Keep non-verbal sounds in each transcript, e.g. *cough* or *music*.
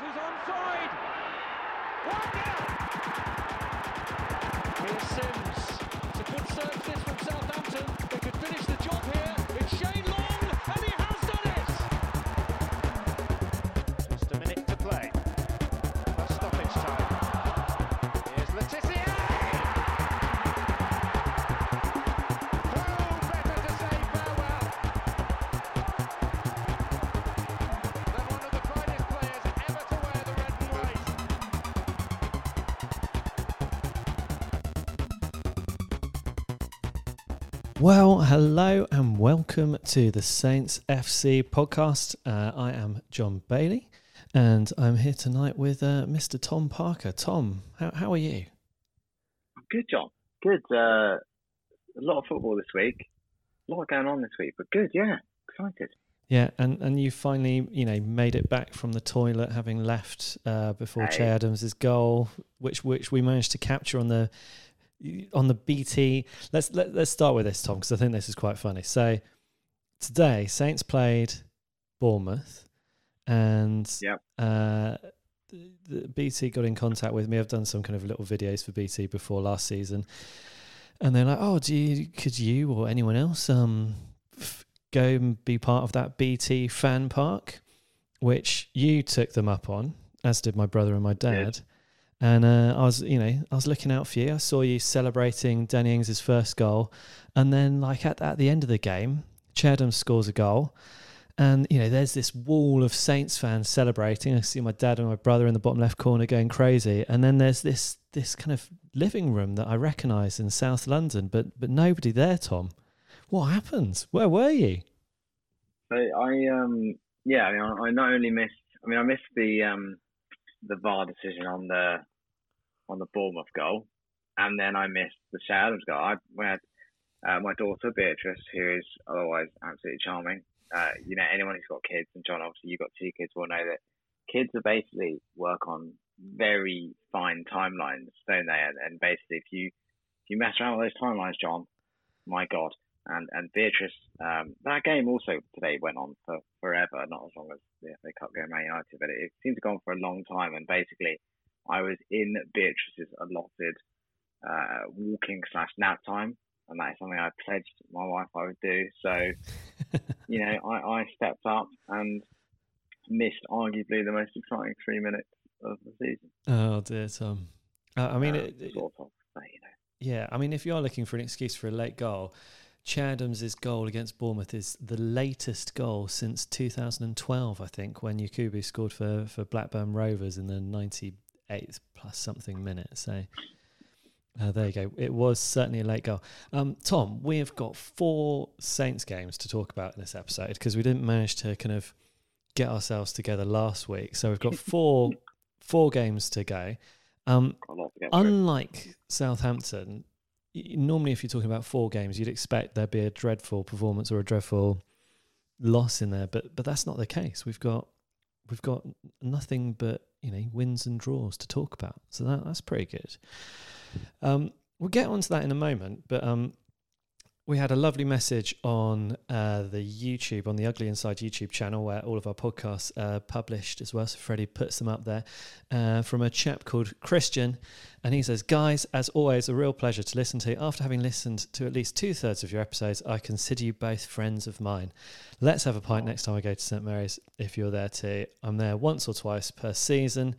who's onside. One. Here's Sims. It's a good this from Southampton. They could finish the hello and welcome to the Saints FC podcast. Uh, I am John Bailey and I'm here tonight with uh, Mr. Tom Parker. Tom, how, how are you? Good, John. Good. Uh, a lot of football this week. A lot going on this week, but good. Yeah, excited. Yeah, and, and you finally, you know, made it back from the toilet, having left uh, before Che Hey. Adams' goal, which which we managed to capture on the on the BT. Let's let, let's start with this, Tom, because I think this is quite funny. So today, Saints played Bournemouth, and Yep. uh, the, the BT got in contact with me. I've done some kind of little videos for BT before last season, and they're like, "Oh, do you could you or anyone else um f- go and be part of that BT fan park?" Which you took them up on, as did my brother and my dad. And uh, I was, you know, I was looking out for you. I saw you celebrating Danny Ings' first goal, and then like at, at the end of the game, Che Adams scores a goal, and you know, there's this wall of Saints fans celebrating. I see my dad and my brother in the bottom left corner going crazy, and then there's this this kind of living room that I recognise in South London, but but nobody there. Tom, what happened? Where were you? I, um, yeah, I mean, I, I not only missed. I mean, I missed the um, the VAR decision on the on the Bournemouth goal, and then I missed the Adams goal. I had uh, my daughter Beatrice, who is otherwise absolutely charming. Uh, you know, anyone who's got kids, and John, obviously you've got two kids, will know that kids are basically work on very fine timelines, don't they? And, and basically, if you if you mess around with those timelines, John, my God. And and Beatrice, um, that game also today went on for forever, not as long as the FA Cup game Man United, but it, it seemed to go on for a long time. And basically, I was in Beatrice's allotted uh, walking slash nap time, and that is something I pledged my wife I would do. So, *laughs* you know, I, I stepped up and missed arguably the most exciting three minutes of the season. Oh dear, Tom. Uh, I mean, Uh, it, it- sort of, but, you know. Yeah, I mean, if you are looking for an excuse for a late goal, Che Adams' goal against Bournemouth is the latest goal since 2012, I think, when Yakubu scored for, for Blackburn Rovers in the 98th plus something minutes. So uh, there you go. It was certainly a late goal. Um, Tom, we have got four Saints games to talk about in this episode because we didn't manage to kind of get ourselves together last week. So we've got *laughs* four four games to go. Um, Got a lot to get through. unlike Southampton, normally if you're talking about four games, you'd expect there'd be a dreadful performance or a dreadful loss in there, but but that's not the case. We've got we've got nothing but you know wins and draws to talk about, so that that's pretty good. Um, we'll get onto that in a moment, but um, we had a lovely message on uh, the YouTube, on the Ugly Inside YouTube channel, where all of our podcasts are published as well. So Freddie puts them up there uh, from a chap called Christian. And he says, Guys, as always, a real pleasure to listen to. After having listened to at least two thirds of your episodes, I consider you both friends of mine. Let's have a pint next time I go to St. Mary's if you're there too. I'm there once or twice per season.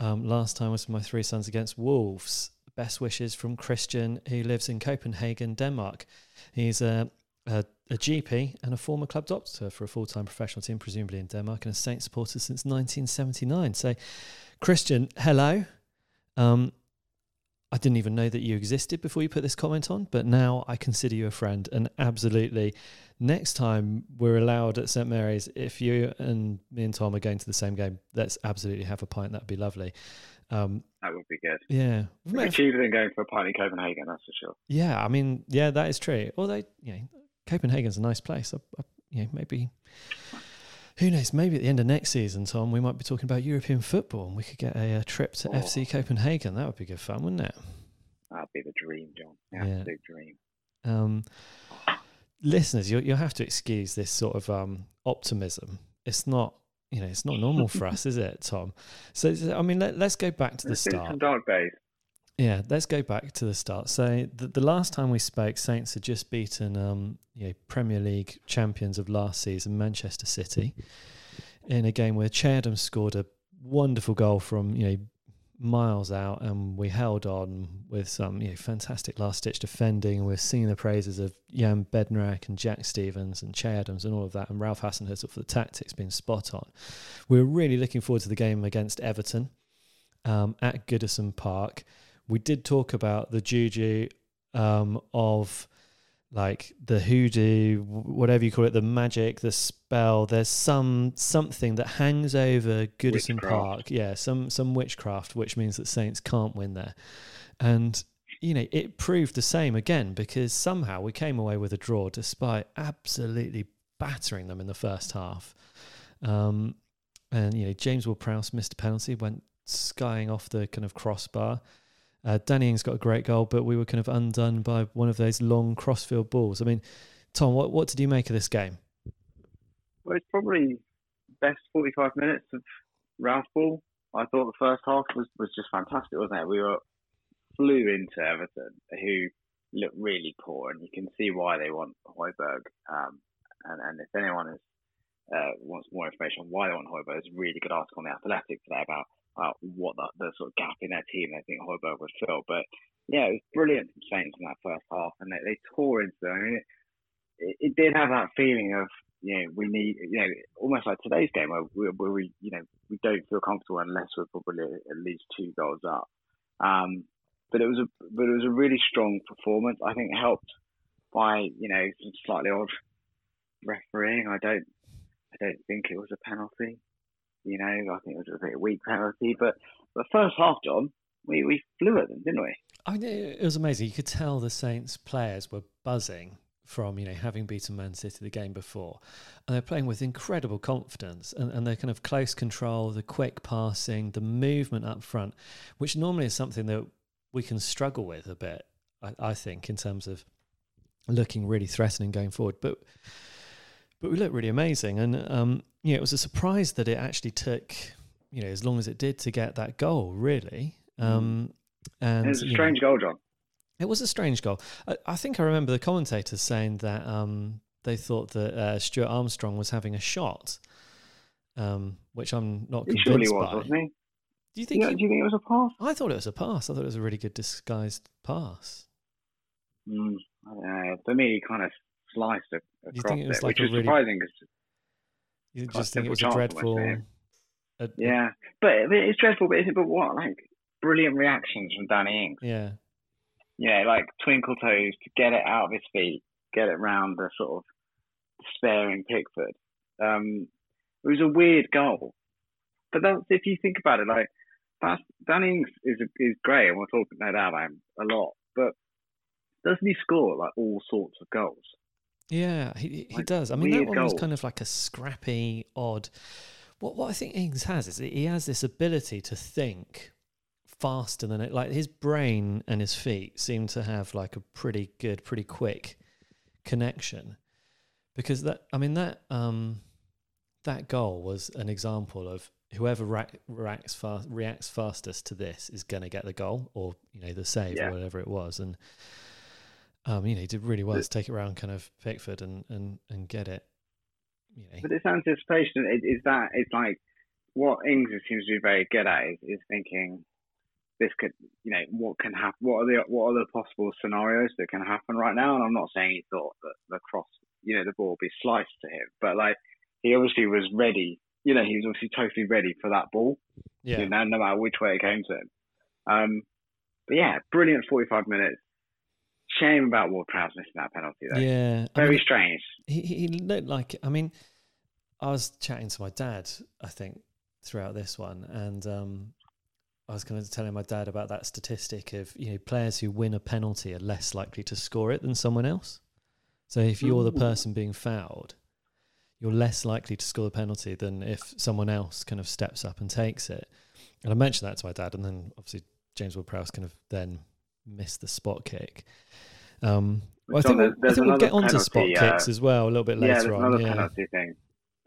Um, last time was my three sons against Wolves. Best wishes from Christian, who lives in Copenhagen, Denmark. He's a, a, a GP and a former club doctor for a full time professional team, presumably in Denmark, and a Saints supporter since 1979. So, Christian, hello. Um, I didn't even know that you existed before you put this comment on, but now I consider you a friend. And absolutely, next time we're allowed at St Mary's, if you and me and Tom are going to the same game, let's absolutely have a pint. That'd be lovely. Um, That would be good. yeah, be cheaper than going for a pint in Copenhagen, that's for sure. yeah. I mean, yeah, that is true. Although, you know, Copenhagen's a nice place. I, I, you know, maybe who knows? Maybe at the end of next season, Tom, we might be talking about European football, and we could get a, uh trip to Oh. FC Copenhagen. That would be good fun, wouldn't it? That'd be the dream, John. The Yeah. absolute dream. Um, listeners, you'll, you'll have to excuse this sort of um, optimism. It's not you know, it's not normal for us, is it, Tom? So, I mean, let, let's go back to the start. dark days. Yeah, let's go back to the start. So the, the last time we spoke, Saints had just beaten um, you know, Premier League champions of last season, Manchester City, in a game where Che Adams scored a wonderful goal from you know miles out, and we held on with some you know fantastic last ditch defending. We're singing the praises of Jan Bednarek and Jack Stephens and Che Adams and all of that, and Ralph Hasenhüttl for the tactics being spot on. We were really looking forward to the game against Everton um, at Goodison Park we did talk about the juju um, of like the hoodoo, whatever you call it, the magic, the spell. There's some something that hangs over Goodison Witchcraft. Park. Yeah, some some witchcraft, which means that Saints can't win there. And you know, it proved the same again because somehow we came away with a draw despite absolutely battering them in the first half. Um, and you know, James Ward-Prowse missed a penalty, went skying off the kind of crossbar. Uh, Danny Ings got a great goal, but we were kind of undone by one of those long crossfield balls. I mean, Tom, what what did you make of this game? Well, it's probably best 45 minutes of Ralph Ball. I thought the first half was, was just fantastic, wasn't it? We were flew into Everton, who looked really poor, and you can see why they want Højbjerg. Um, and, and if anyone is, uh, wants more information on why they want Højbjerg, there's a really good article on the Athletic today about uh, what the, the sort of gap in their team they think Højbjerg would fill. But yeah, it was brilliant from Saints in that first half, and they, they tore into them. I mean, it, it, it did have that feeling of you know we need you know almost like today's game where we, where we you know we don't feel comfortable unless we're probably at least two goals up. Um, but it was a but it was a really strong performance. I think helped by you know some slightly odd refereeing. I don't I don't think it was a penalty. You know I think it was a bit weak penalty. But the first half, John, we we flew at them, didn't we? I mean, it it was amazing. You could tell the Saints players were buzzing from you know having beaten Man City the game before, and they're playing with incredible confidence and, and their kind of close control, the quick passing, the movement up front, which normally is something that we can struggle with a bit. I, I think in terms of looking really threatening going forward, but but we looked really amazing, and um, you know it was a surprise that it actually took you know as long as it did to get that goal, really. Um, and it was a you know, strange goal, John. it was a strange goal. I, I think I remember the commentators saying that um, they thought that uh, Stuart Armstrong was having a shot, um, which I'm not He convinced surely was, by. wasn't he? Do you think? Yeah, he- do you think it was a pass? I thought it was a pass. I thought it was a really good disguised pass. Mm, I don't know. For me, he kind of sliced it across You think it was it, like which a was really- surprising. You just think it was a dreadful. a- yeah, but it's dreadful. But, but what? Like brilliant reactions from Danny Ings. yeah. Yeah, like twinkle toes to get it out of his feet, get it round the sort of despairing Pickford. Um, it was a weird goal, but that's if you think about it, like that's Danny Ings is is great, and we'll talk no doubt about him a lot. But doesn't he score like all sorts of goals? Yeah, he he Like, does. I mean, that one was kind of like a scrappy, odd. What what I think Ings has is that he has this ability to think faster than it. Like his brain and his feet seem to have like a pretty good, pretty quick connection. Because that, I mean, that um, that goal was an example of whoever ra- reacts fast, reacts fastest to this is going to get the goal, or you know, the save, Yeah. or whatever it was, and. Um, you know, he did really well But- to take it around kind of Pickford and, and, and get it. You know, But this anticipation. Is, is that it's like what Ings seems to be very good at is, is thinking this could you know what can happen what are the what are the possible scenarios that can happen right now? And I'm not saying he thought that the cross you know the ball would be sliced to him but like he obviously was ready you know he was obviously totally ready for that ball yeah, you know, no matter which way it came to him. Um but yeah brilliant 45 minutes shame about Ward Prowse missing that penalty though yeah. I very mean, strange he he looked like. I mean, I was chatting to my dad. I think throughout this one, and um, I was kind of telling my dad about that statistic of you know players who win a penalty are less likely to score it than someone else. So if you're the person being fouled, you're less likely to score the penalty than if someone else kind of steps up and takes it. And I mentioned that to my dad, and then obviously James Ward-Prowse kind of then missed the spot kick. Um, well, I think we'll, I think we'll get onto spot penalty, uh, kicks as well a little bit yeah later there's on. another Yeah, penalty thing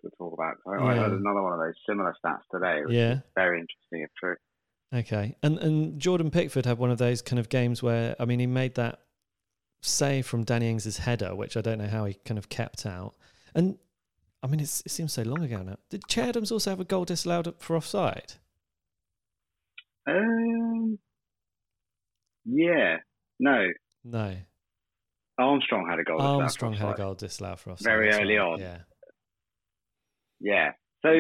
to talk about. I, I heard another one of those similar stats today. Which Yeah. is very interesting if true. Okay, and and Jordan Pickford had one of those kind of games where I mean he made that save from Danny Ings's header, which I don't know how he kind of kept out. And I mean it's, it seems so long ago now. Did Che Adams also have a goal disallowed for offside? Um, yeah, no. No, Armstrong had a goal. Armstrong had a goal disallowed for offside. Very early on. Yeah, Yeah. So,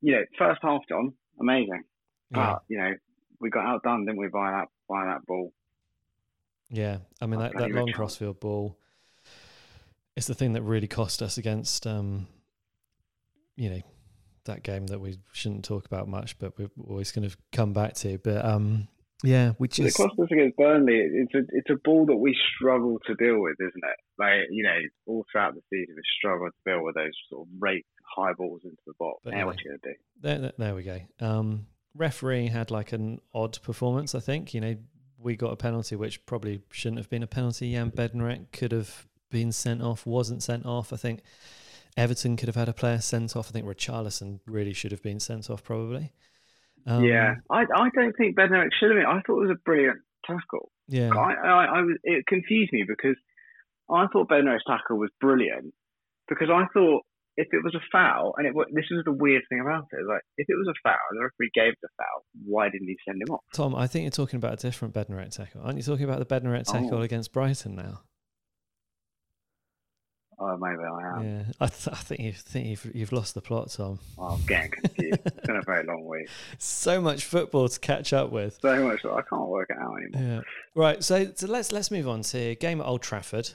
you know, first half, John, amazing. yeah, But you know, we got outdone, didn't we, by that by that ball? yeah. I mean that, that long crossfield ball. It's the thing that really cost us against, um, you know, that game that we shouldn't talk about much, but we're always going to come back to. But um, yeah, which is just cost us against Burnley. It's a it's a ball that we struggle to deal with, isn't it? Like you know, all throughout the season, we struggle to deal with those sort of rate high balls into the box. But Now anyway. what you gonna do? There, there, there we go. Um, referee had like an odd performance. I think you know we got a penalty which probably shouldn't have been a penalty. Jan Bednarek could have been sent off, wasn't sent off. I think Everton could have had a player sent off. I think Richarlison really should have been sent off probably. Um, yeah, I I don't think Bednarek should have been. I thought it was a brilliant tackle. yeah. I, I, I was it confused me because I thought Bednarek's tackle was brilliant because I thought if it was a foul and it wa- this was the weird thing about it like if it was a foul and the referee gave the foul, why didn't he send him off? Tom, I think you're talking about a different Bednarek tackle. Aren't you talking about the Bednarek tackle Oh. against Brighton now? Oh, maybe I am. Yeah, I, th- I think you think you've you've lost the plot, Tom. Oh, I'm getting confused. it's been a very long week. *laughs* So much football to catch up with. So much I can't work it out anymore. Yeah. Right. So, so let's let's move on to game at Old Trafford.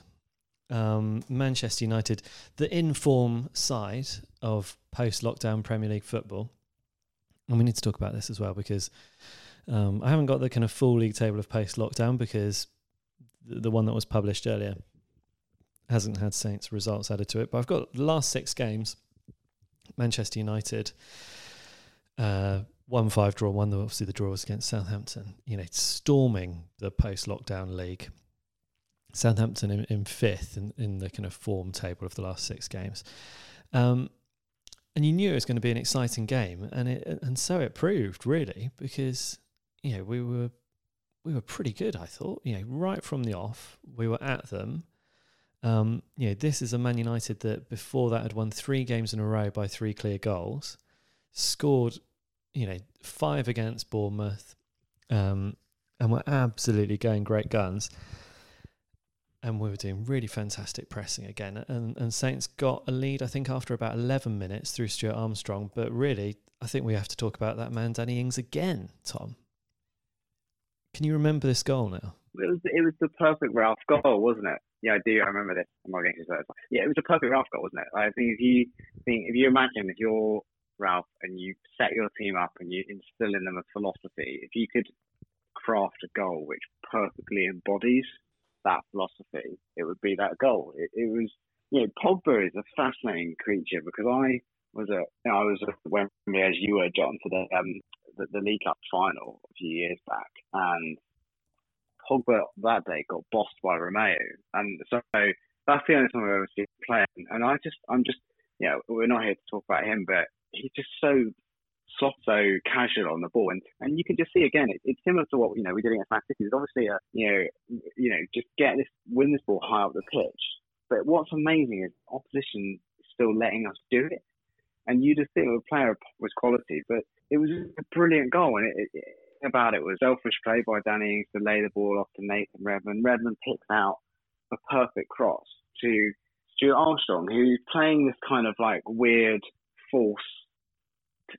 Um, Manchester United, the in-form side of post-lockdown Premier League football, and we need to talk about this as well because um, I haven't got the kind of full league table of post-lockdown because the, the one that was published earlier hasn't had Saints results added to it. But I've got the last six games. Manchester United, uh, one five draw one. Obviously, the draw was against Southampton. You know, storming the post lockdown league. Southampton in, in fifth in, in the kind of form table of the last six games. Um, and you knew it was going to be an exciting game, and it and so it proved really because you know we were we were pretty good. I thought you know right from the off we were at them. Um, you know this is a Man United that before that had won three games in a row by three clear goals, scored you know five against Bournemouth, um, and were absolutely going great guns and we were doing really fantastic pressing again. And and Saints got a lead, I think, after about eleven minutes through Stuart Armstrong. But really, I think we have to talk about that man, Danny Ings, again. Tom, can you remember this goal now? It was it was the perfect Ralph goal, wasn't it? Yeah, I do. I remember this. I'm not getting Yeah, it was a perfect Ralph goal, wasn't it? I think if you think if you imagine if you're Ralph and you set your team up and you instill in them a philosophy, if you could craft a goal which perfectly embodies that philosophy, it would be that goal. It, it was, you know, Pogba is a fascinating creature because I was at, you know, I was at Wembley as you were, John, for the um the, the League Cup final a few years back, and Pogba that day got bossed by Romeu, and so that's the only time I've ever seen him play. And I just, I'm just, you know, we're not here to talk about him, but he's just so soft, so casual on the ball, and and you can just see again, it, it's similar to what you know we did against Man City. It's obviously a, you know, you know, just get this, win this ball high up the pitch. But what's amazing is opposition still letting us do it, and you just think a player was quality, but it was a brilliant goal, and it, it, about it was selfish play by Danny Ings to lay the ball off to Nathan Redmond. Redmond picks out a perfect cross to Stuart Armstrong, who's playing this kind of like weird false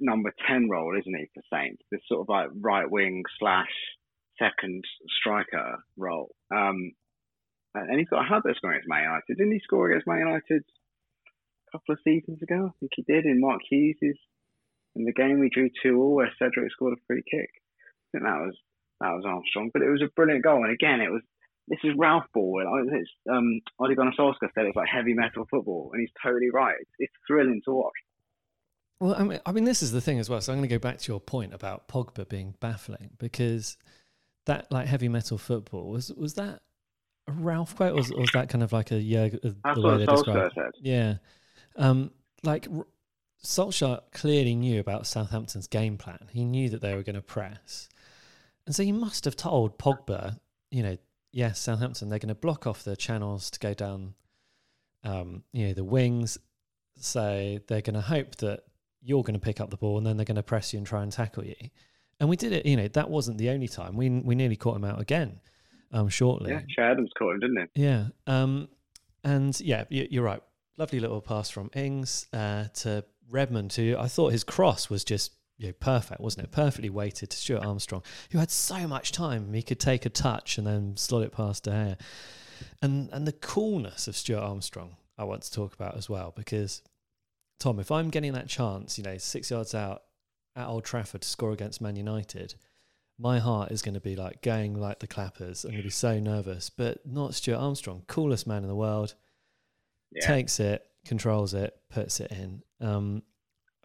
number 10 role, isn't he, for Saints? This sort of like right wing slash second striker role. Um, and he's got a habit of scoring against Man United. Didn't he score against Man United a couple of seasons ago? I think he did in Mark Hughes' in the game we drew 2 all where Cedric scored a free kick. Think that was that was Armstrong, but it was a brilliant goal. And again, it was this is Ralph ball. It's um, Ole Gunnar Solskjaer said it's like heavy metal football, and he's totally right. It's, it's thrilling to watch. Well, I mean, I mean, this is the thing as well. So I'm going to go back to your point about Pogba being baffling because that like heavy metal football was was that a Ralph quote or was, or was that kind of like a yeah the That's way they Solskjaer describe? said. Yeah, um, like Solskjaer clearly knew about Southampton's game plan. He knew that they were going to press, and so he must have told Pogba, you know, yes, Southampton they're going to block off the channels to go down, um, you know, the wings. So they're going to hope that you're going to pick up the ball, and then they're going to press you and try and tackle you. And we did it. You know, that wasn't the only time. We we nearly caught him out again, um, shortly. Yeah, Che Adams caught him, didn't he? Yeah. Um, and yeah, you- you're right. Lovely little pass from Ings uh, to Redmond, who I thought his cross was just you know, perfect, wasn't it? Perfectly weighted to Stuart Armstrong, who had so much time. He could take a touch and then slot it past De Gea. And, and the coolness of Stuart Armstrong, I want to talk about as well, because Tom, if I'm getting that chance, you know, six yards out at Old Trafford to score against Man United, my heart is going to be like going like the clappers. I'm going to be so nervous, but not Stuart Armstrong, coolest man in the world, Yeah. takes it, controls it, puts it in. Um,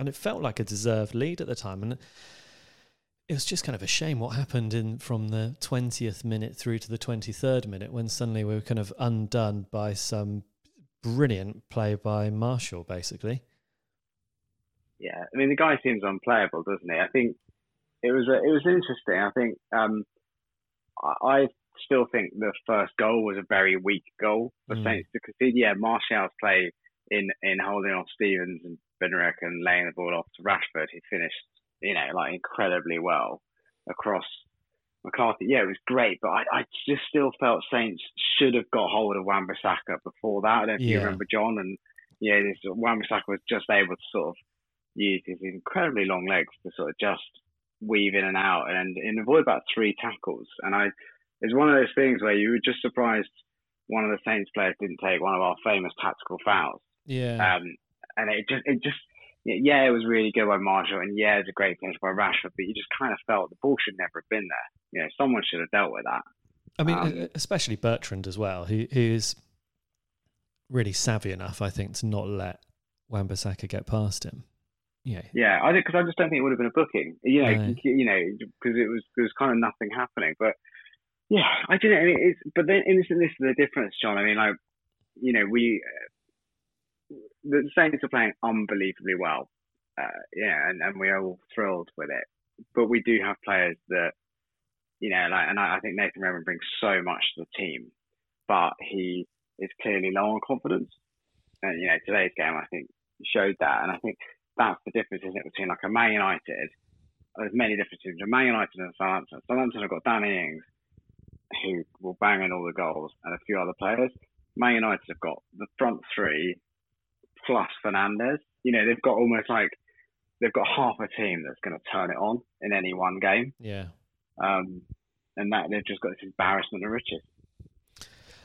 and it felt like a deserved lead at the time. And it was just kind of a shame what happened in from the 20th minute through to the 23rd minute when suddenly we were kind of undone by some brilliant play by Martial, basically. Yeah, I mean the guy seems unplayable, doesn't he? I think it was a, it was interesting. I think um, I, I still think the first goal was a very weak goal for Mm. Saints to concede. Yeah, Martial's play in in holding off Stephens and Bednarek and laying the ball off to Rashford, he finished you know like incredibly well across McCarthy. Yeah, it was great, but I, I just still felt Saints should have got hold of Wan-Bissaka before that. I don't know if you remember John and yeah, this Wan-Bissaka was just able to sort of use his incredibly long legs to sort of just weave in and out and, and avoid about three tackles. And I, it's one of those things where you were just surprised one of the Saints players didn't take one of our famous tactical fouls. Yeah. Um, and it just, it just, yeah, it was really good by Martial, and yeah, it's a great finish by Rashford. But you just kind of felt the ball should never have been there. You know, someone should have dealt with that. I mean, Um, especially Bertrand as well, who who's really savvy enough, I think, to not let Wan-Bissaka get past him. Yeah, Yeah, I think because I just don't think it would have been a booking. You know, No. you know, because it was there was kind of nothing happening. But yeah, I didn't. I mean, it's but then and this, this is the difference, John. I mean, like you know, we the Saints are playing unbelievably well. Uh, yeah, and, and we're all thrilled with it. But we do have players that you know, like, and I, I think Nathan Redmond brings so much to the team, but he is clearly low on confidence. And you know, today's game, I think, showed that. And I think that's the difference, isn't it, between like a Man United. There's many differences between Man United and Southampton. Southampton have got Danny Ings, who will bang in all the goals, and a few other players. Man United have got the front three plus Fernandes. You know, they've got almost like they've got half a team that's going to turn it on in any one game. yeah. Um, and that they've just got this embarrassment of riches.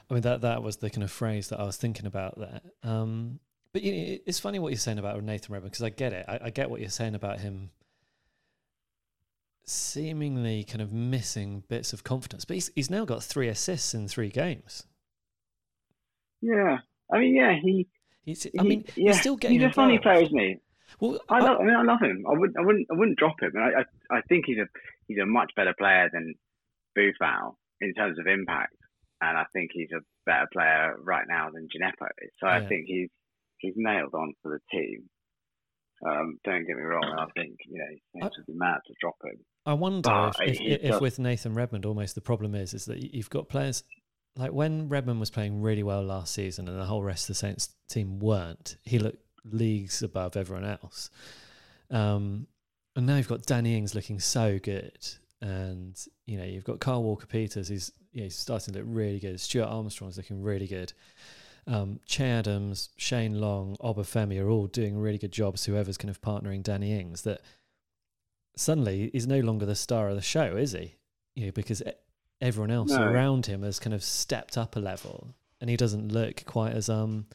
I mean, that that was the kind of phrase that I was thinking about there. Um, but you know, it's funny what you're saying about Nathan Redmond because I get it. I, I get what you're saying about him seemingly kind of missing bits of confidence. But he's he's now got three assists in three games. Yeah, I mean, yeah, he. He's, I he- mean, yeah, he's still getting He's a funny player, isn't he? Well, I, love, I mean, I love him. I wouldn't, I wouldn't, I wouldn't drop him. And I, I, I think he's a, he's a much better player than Boufal in terms of impact, and I think he's a better player right now than Djenepo is. So I think he's, he's nailed on for the team. Um, don't get me wrong. I think you know, I- would be mad to drop him. I wonder But if, if, if with Nathan Redmond, almost the problem is is that you've got players like when Redmond was playing really well last season, and the whole rest of the Saints team weren't. He looked leagues above everyone else. Um, and now you've got Danny Ings looking so good, and you know you've got Kyle Walker Peters who's you know, he's starting to look really good. Stuart Armstrong's looking really good. Um, che Adams, Shane Long, Obafemi are all doing really good jobs. Whoever's kind of partnering Danny Ings, that suddenly he's no longer the star of the show, is he? You know, because everyone else No. around him has kind of stepped up a level, and he doesn't look quite as um,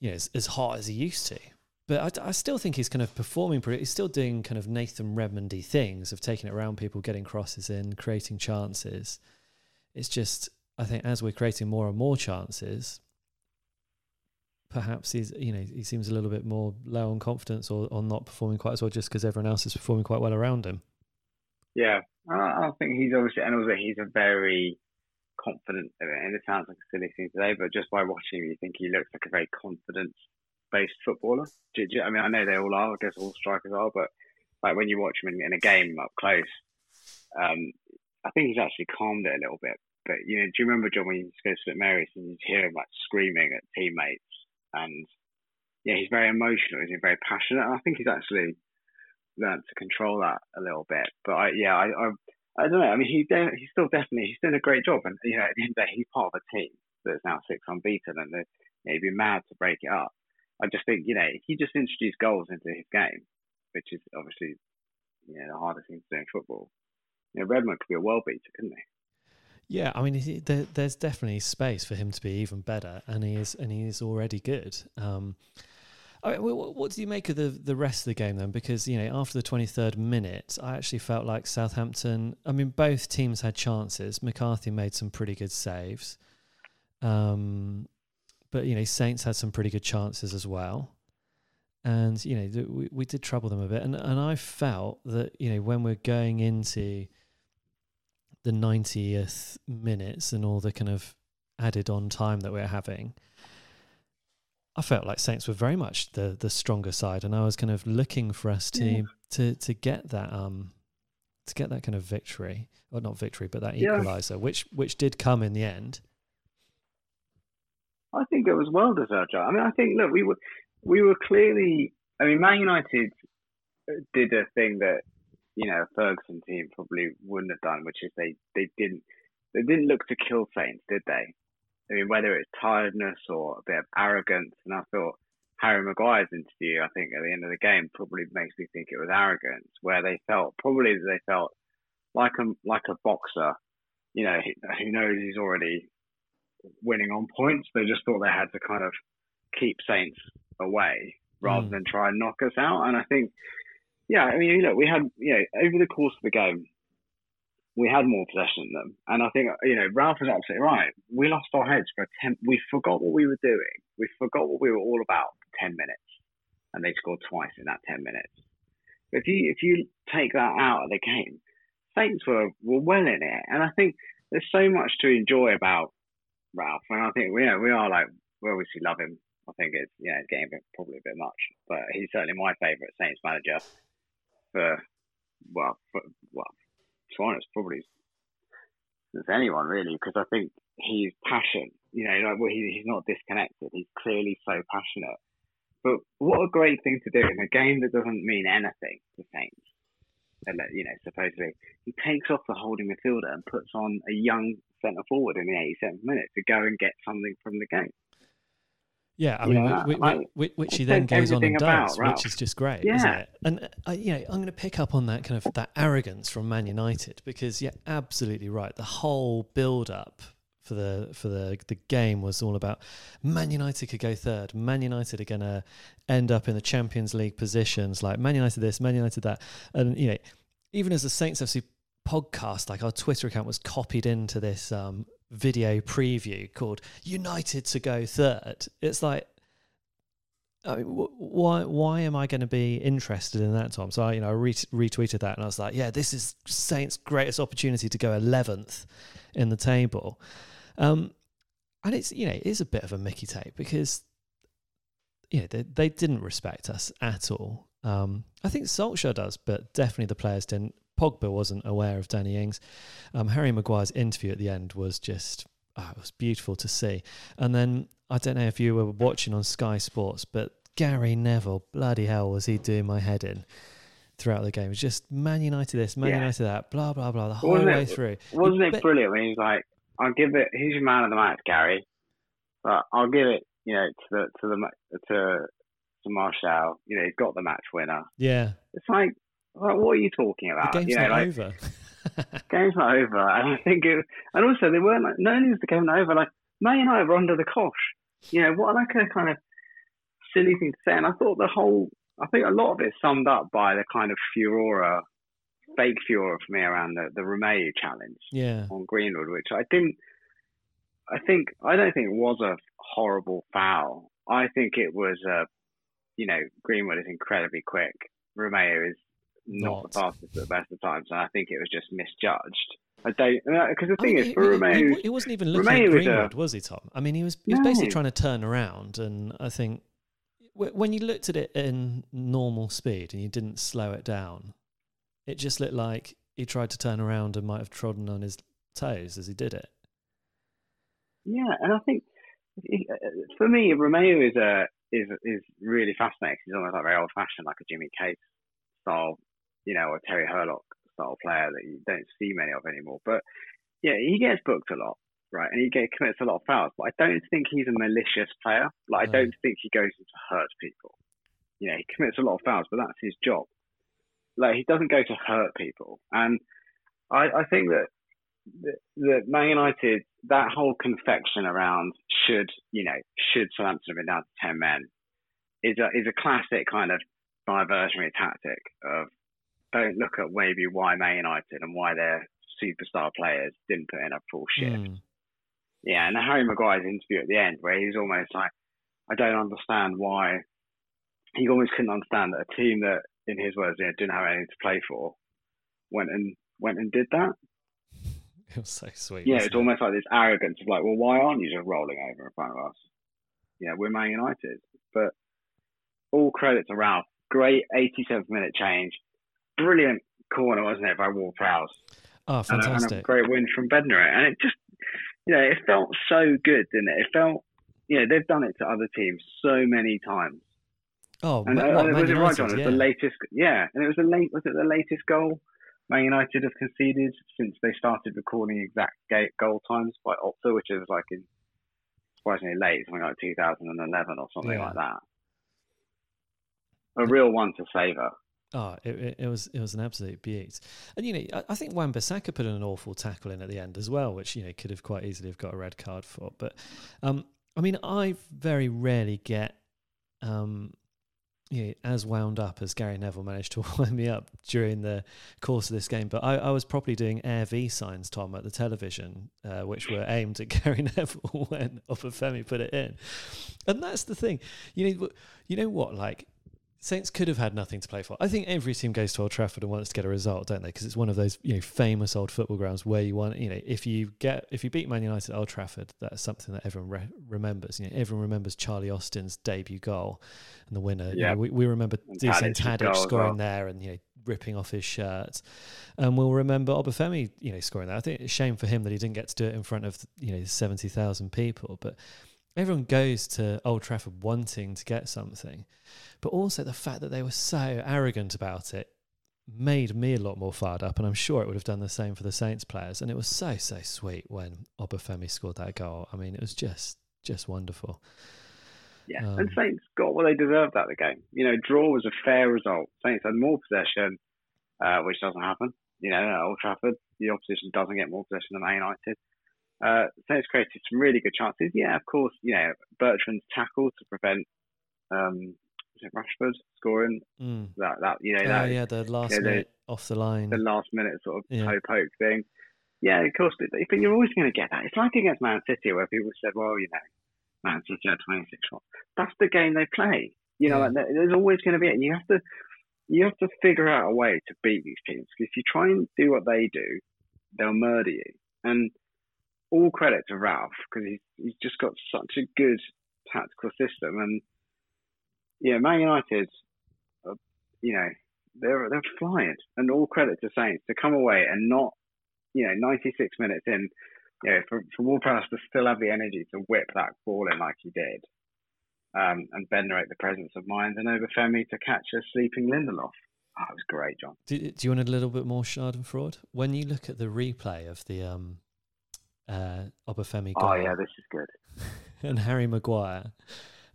you know, as, as hot as he used to. But I, I still think he's kind of performing pretty. He's still doing kind of Nathan Redmondy things of taking it around people, getting crosses in, creating chances. It's just I think as we're creating more and more chances, perhaps he's you know he seems a little bit more low on confidence or, or not performing quite as well just because everyone else is performing quite well around him. Yeah, I, I think he's obviously, and also he's a very confident. And it sounds like a silly thing today, but just by watching him, you think he looks like a very confident based footballer. Do, do, I mean, I know they all are. I guess all strikers are, but like when you watch him in, in a game up close, um, I think he's actually calmed it a little bit. But you know, do you remember John when you go to St Mary's and you hear him like screaming at teammates and yeah, he's very emotional. He's very passionate. And I think he's actually learned to control that a little bit. But I, yeah, I, I, I don't know. I mean, he's he's still definitely he's doing a great job, and you know, at the end of the day, he's part of a team that's now six unbeaten, and you know, he'd be mad to break it up. I just think you know if he just introduced goals into his game, which is obviously you know the hardest thing to do in football. You know, Redmond could be a world beater, couldn't he? Yeah, I mean, there, there's definitely space for him to be even better, and he is, and he is already good. Um, What do you make of the the rest of the game then? Because you know, after the twenty third minute, I actually felt like Southampton. I mean, both teams had chances. McCarthy made some pretty good saves, um, but you know, Saints had some pretty good chances as well. And you know, we we did trouble them a bit, and and I felt that you know when we're going into the ninetieth minutes and all the kind of added on time that we're having I felt like Saints were very much the the stronger side, and I was kind of looking for us to yeah. to to get that um to get that kind of victory, or not victory, but that equaliser, yeah. which which did come in the end. I think it was well deserved. I mean, I think look, we were we were clearly. I mean, Man United did a thing that you know a Ferguson team probably wouldn't have done, which is they they didn't they didn't look to kill Saints, did they? I mean, whether it's tiredness or a bit of arrogance, and I thought Harry Maguire's interview, I think at the end of the game, probably makes me think it was arrogance, where they felt probably that they felt like a like a boxer, you know, who knows he's already winning on points. They just thought they had to kind of keep Saints away rather mm. than try and knock us out. And I think, yeah, I mean, you look, we had, you know, over the course of the game, we had more possession than them. And I think, you know, Ralph is absolutely right. We lost our heads for a 10, we forgot what we were doing. We forgot what we were all about for 10 minutes. And they scored twice in that 10 minutes. But if you, if you take that out of the game, Saints were, were well in it. And I think there's so much to enjoy about Ralph. And I think, you know, we are like, we obviously love him. I think it's, yeah, it's getting probably a bit much. But he's certainly my favourite Saints manager for, well, for, well, to be honest, probably since anyone really, because I think he's passionate. You know, like well, he, he's not disconnected. He's clearly so passionate. But what a great thing to do in a game that doesn't mean anything to Saints. Uh, and, you know, supposedly he takes off the holding midfielder and puts on a young centre forward in the 87th minute to go and get something from the game. Yeah, I mean, yeah, which, I, which, which he then goes on and does, about, which is just great, yeah. isn't it? And uh, you know, I'm going to pick up on that kind of that arrogance from Man United because you're absolutely right. The whole build-up for the for the the game was all about Man United could go third. Man United are going to end up in the Champions League positions, like Man United this, Man United that, and you know, even as the Saints FC podcast, like our Twitter account was copied into this um, video preview called United to go third. It's like, I mean, why why am I going to be interested in that, Tom? So I, you know, I re- retweeted that and I was like, yeah, this is Saints' greatest opportunity to go eleventh in the table, um, and it's you know it is a bit of a Mickey take because you know they, they didn't respect us at all. Um, I think Solskjaer does, but definitely the players didn't. Pogba wasn't aware of Danny Ings. Um, Harry Maguire's interview at the end was just, oh, it was beautiful to see. And then I don't know if you were watching on Sky Sports, but Gary Neville, bloody hell, was he doing my head in throughout the game? It was just Man United this, Man yeah. United that, blah blah blah, the whole wasn't way it, through. Wasn't it, it brilliant when he's like, "I'll give it. He's your man of the match, Gary, but I'll give it, you know, to the to the to to Martial. You know, he's got the match winner. Yeah, it's like like, what are you talking about? The game's you know, not like, over. *laughs* game's not over. And I think it, and also they weren't like, not only was the game not over, like, May and I were under the cosh. You know, what like a kind of silly thing to say. And I thought the whole, I think a lot of it summed up by the kind of furor, fake furor for me around the, the Romeu challenge yeah. on Greenwood, which I didn't, I think, I don't think it was a horrible foul. I think it was a, you know, Greenwood is incredibly quick. Romeu is not, not, the fastest at the best of times, and I think it was just misjudged. I don't uh, because the oh, thing I mean, is, for he, he, wasn't even looking Romeu at uh, Greenwood, was, a, was, he, Tom? I mean, he was he was no. basically trying to turn around, and I think when you looked at it in normal speed and you didn't slow it down, it just looked like he tried to turn around and might have trodden on his toes as he did it. Yeah, and I think uh, for me, Romeu is a is is really fascinating. He's almost like very old fashioned, like a Jimmy Case style, you know, or Terry Hurlock style player that you don't see many of anymore. But yeah, he gets booked a lot, right? And he gets commits a lot of fouls. But I don't think he's a malicious player. Like I don't think he goes to hurt people. You know, he commits a lot of fouls, but that's his job. Like he doesn't go to hurt people. And I, I think that that that Man United, that whole confection around should, you know, should Southampton have been down to 10 men is a, is a classic kind of diversionary tactic of don't look at maybe why Man United and why their superstar players didn't put in a full shift. Mm. Yeah, and the Harry Maguire's interview at the end where he's almost like, I don't understand why, he almost couldn't understand that a team that, in his words, you know, didn't have anything to play for, went and went and did that. *laughs* It was so sweet. Yeah, it's it? almost like this arrogance of like, well, why aren't you just rolling over in front of us? Yeah, we're Man United. But all credit to Ralph. Great 87th minute change. Brilliant corner, wasn't it, by Ward Prowse? Oh, And a, and a fantastic. great win from Bednar. And it just, you know, it felt so good, didn't it? It felt, you know, they've done it to other teams so many times. Oh, And uh, what, was Man it right, United, John? It was yeah. the latest, yeah. And it was the late, was it the latest goal Man United have conceded since they started recording exact goal times by Opta, which is like in surprisingly late, something like 2011 or something Yeah. like that. A real one to savour. Oh, it, it, was it was an absolute beaut. And you know, I, I think Wan Bissaka put an awful tackle in at the end as well, which you know could have quite easily have got a red card for. But um, I mean, I very rarely get um, you know, as wound up as Gary Neville managed to *laughs* wind me up during the course of this game. But I, I was probably doing Air V signs, Tom, at the television, uh, which were aimed at *laughs* Gary Neville *laughs* when Obafemi put it in. And that's the thing, you know, you know what, like. Saints could have had nothing to play for. I think every team goes to Old Trafford and wants to get a result, don't they? Because it's one of those you know famous old football grounds where you want you know if you get if you beat Man United at Old Trafford, that's something that everyone re- remembers. You know, everyone remembers Charlie Austin's debut goal and the winner. You Yeah. know, we, we remember Dusan Tadic scoring well. there and you know ripping off his shirt, and we'll remember Obafemi you know scoring that. I think it's a shame for him that he didn't get to do it in front of you know seventy thousand people, but everyone goes to Old Trafford wanting to get something, but also the fact that they were so arrogant about it made me a lot more fired up, and I'm sure it would have done the same for the Saints players. And it was so so sweet when Obafemi scored that goal. I mean, it was just just wonderful. Yeah, Um, and Saints got what they deserved out of the game. You know, draw was a fair result. Saints had more possession, uh, which doesn't happen. You know, at Old Trafford, the opposition doesn't get more possession than Man United. Uh, Saints created some really good chances. Yeah, of course, you know, Bertrand's tackle to prevent um, Rashford scoring Mm. that that you know Oh that yeah, the last yeah, the- minute off the line. the last minute sort of Yeah. toe poke thing. Yeah, of course, but, but you're always going to get that. It's like against Man City where people said, well, you know, Man City had 26 shots. That's the game they play. You know, Yeah. and there- there's always going to be it. You have to you have to figure out a way to beat these teams. 'Cause if you try and do what they do, they'll murder you. And all credit to Ralph because he's he's just got such a good tactical system. And yeah, Man United, uh, you know, they're they're flying, and all credit to Saints to come away and not, you know, 96 minutes in, you know, for for to still have the energy to whip that ball in like he did, um, and Bednarek the presence of mind, and Obafemi to catch a sleeping Lindelof. Oh, was great, John. Do, do you want a little bit more Schadenfreude? When you look at the replay of the um, uh, Obafemi Oh yeah, this is good. *laughs* and Harry Maguire,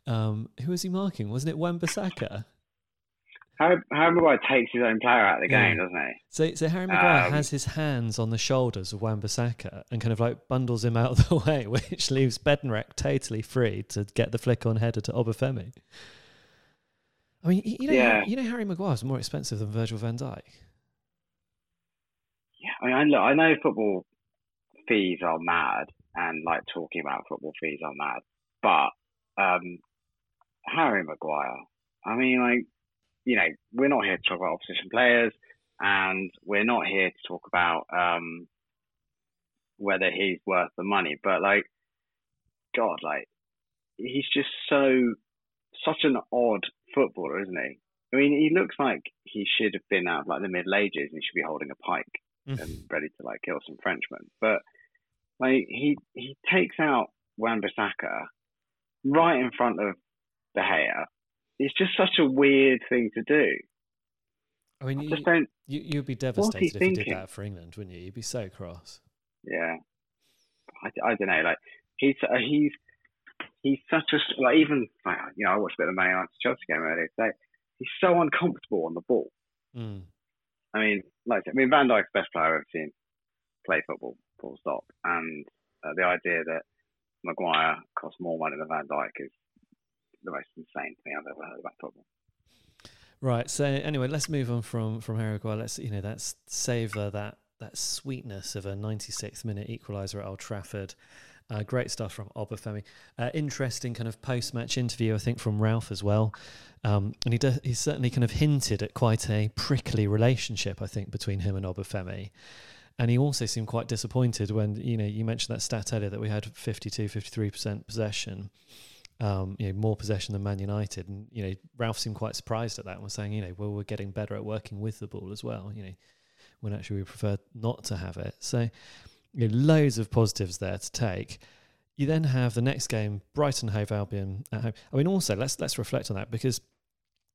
um, who was he marking? Wasn't it Wan-Bissaka? Harry, Harry Maguire takes his own player out of the Yeah. game, doesn't he? So, so Harry Maguire Um, has his hands on the shoulders of Wan-Bissaka and kind of like bundles him out of the *laughs* way, which leaves Bednarek totally free to get the flick on header to Obafemi. I mean, you know, Yeah. you know, Harry Maguire is more expensive than Virgil van Dijk. Yeah, I mean, I, look, I know football fees are mad, and like talking about football fees are mad, but um, Harry Maguire. I mean, like, you know, we're not here to talk about opposition players, and we're not here to talk about um, whether he's worth the money. But like, God, like, he's just so such an odd footballer, isn't he? I mean, he looks like he should have been out of like the Middle Ages and he should be holding a pike Mm. and ready to like kill some Frenchmen. But like he he takes out Wan-Bissaka right in front of De Gea. It's just such a weird thing to do. I mean, you, just don't. you, you'd be devastated if you did that for England, wouldn't you? You'd be so cross. Yeah, I, I don't know. Like he's uh, he's he's such a like even like, you know I watched a bit of the Man United Chelsea game earlier today. He's so uncomfortable on the ball. Mm. I mean, like I mean, Van Dijk's best player I've ever seen play football. Full stop. And uh, the idea that Maguire costs more money than Van Dijk is the most insane thing I've ever heard about football. Right. So anyway, let's move on from from Harry Maguire. Let's you know that's savor that that sweetness of a 96th minute equaliser at Old Trafford. Uh, great stuff from Obafemi. Uh, interesting kind of post match interview, I think, from Ralph as well. Um, and he does, he certainly kind of hinted at quite a prickly relationship, I think, between him and Obafemi. And he also seemed quite disappointed when, you know, you mentioned that stat earlier that we had 52, 53% possession, um, you know, more possession than Man United. And, you know, Ralph seemed quite surprised at that and was saying, you know, well, we're getting better at working with the ball as well, you know, when actually we prefer not to have it. So, you know, loads of positives there to take. You then have the next game, Brighton Hove Albion at home. I mean, also let's let's reflect on that because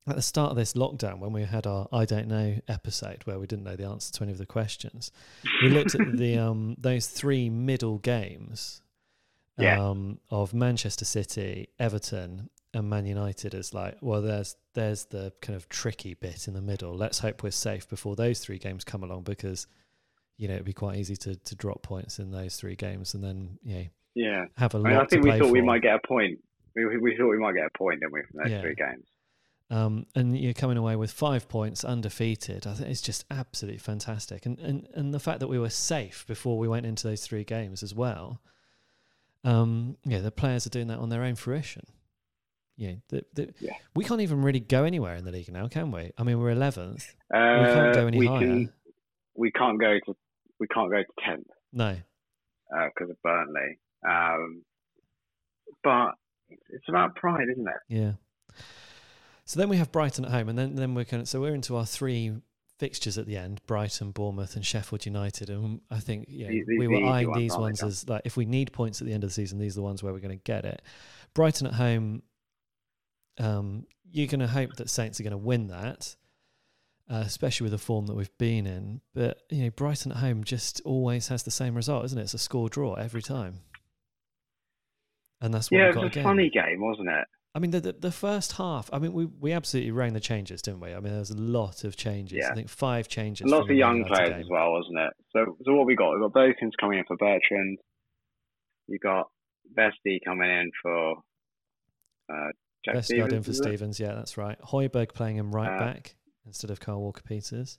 at the start of this lockdown, when we had our I don't know episode where we didn't know the answer to any of the questions, we looked at the *laughs* um those three middle games Yeah. um of Manchester City, Everton, and Man United as like, well, there's there's the kind of tricky bit in the middle. Let's hope we're safe before those three games come along because you know it'd be quite easy to to drop points in those three games and then you know Yeah. have a I lot mean, I think we thought we might get a point. We, we, we thought we might get a point, didn't we, from those Yeah. three games? Um, and you're coming away with five points undefeated. I think it's just absolutely fantastic. And, and and the fact that we were safe before we went into those three games as well. Um, yeah, the players are doing that on their own fruition. Yeah, the, the, Yeah. we can't even really go anywhere in the league now, can we? I mean, we're eleventh. Uh, we can't go any we higher. Can, we can't go to we can't go to tenth No. because of Burnley. Um, but it's about pride, isn't it? Yeah. So then we have Brighton at home, and then then we're kind of so we're into our three fixtures at the end: Brighton, Bournemouth, and Sheffield United. And I think yeah, These- we were eyeing these ones as like if we need points at the end of the season, these are the ones where we're going to get it. Brighton at home, um, you're going to hope that Saints are going to win that, uh, especially with the form that we've been in. But you know, Brighton at home just always has the same result, isn't it? It's a score draw every time, and that's what yeah, it was a again. funny game, wasn't it? I mean, the, the the first half. I mean, we we absolutely rang the changes, didn't we? I mean, there was a lot of changes. Yeah. I think five changes. Lots of young players as well, wasn't it? So, so what we got? We got Vokins coming in for Bertrand. You got Vesti coming in for uh, Jack Vestergaard Stephens. in for is it? Stephens. Yeah, that's right. Højbjerg playing him right Uh, back instead of Kyle Walker Peters.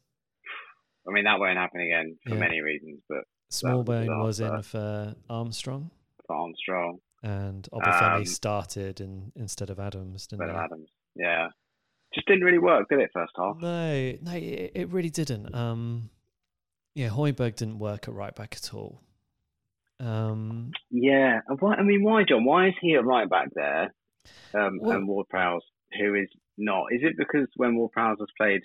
I mean, that won't happen again for Yeah. many reasons, but Smallbone was in for Armstrong, for Armstrong, and Obafemi Um, started in instead of Adams, didn't? Adams, yeah, just didn't really work, did it? First half. No, no, it, it really didn't. Um, yeah, Højbjerg didn't work at right back at all. Um, Yeah, and why? I mean, why, John? Why is he at right back there, um, Well- and Ward Prowse, who is not? Is it because when Ward Prowse was played,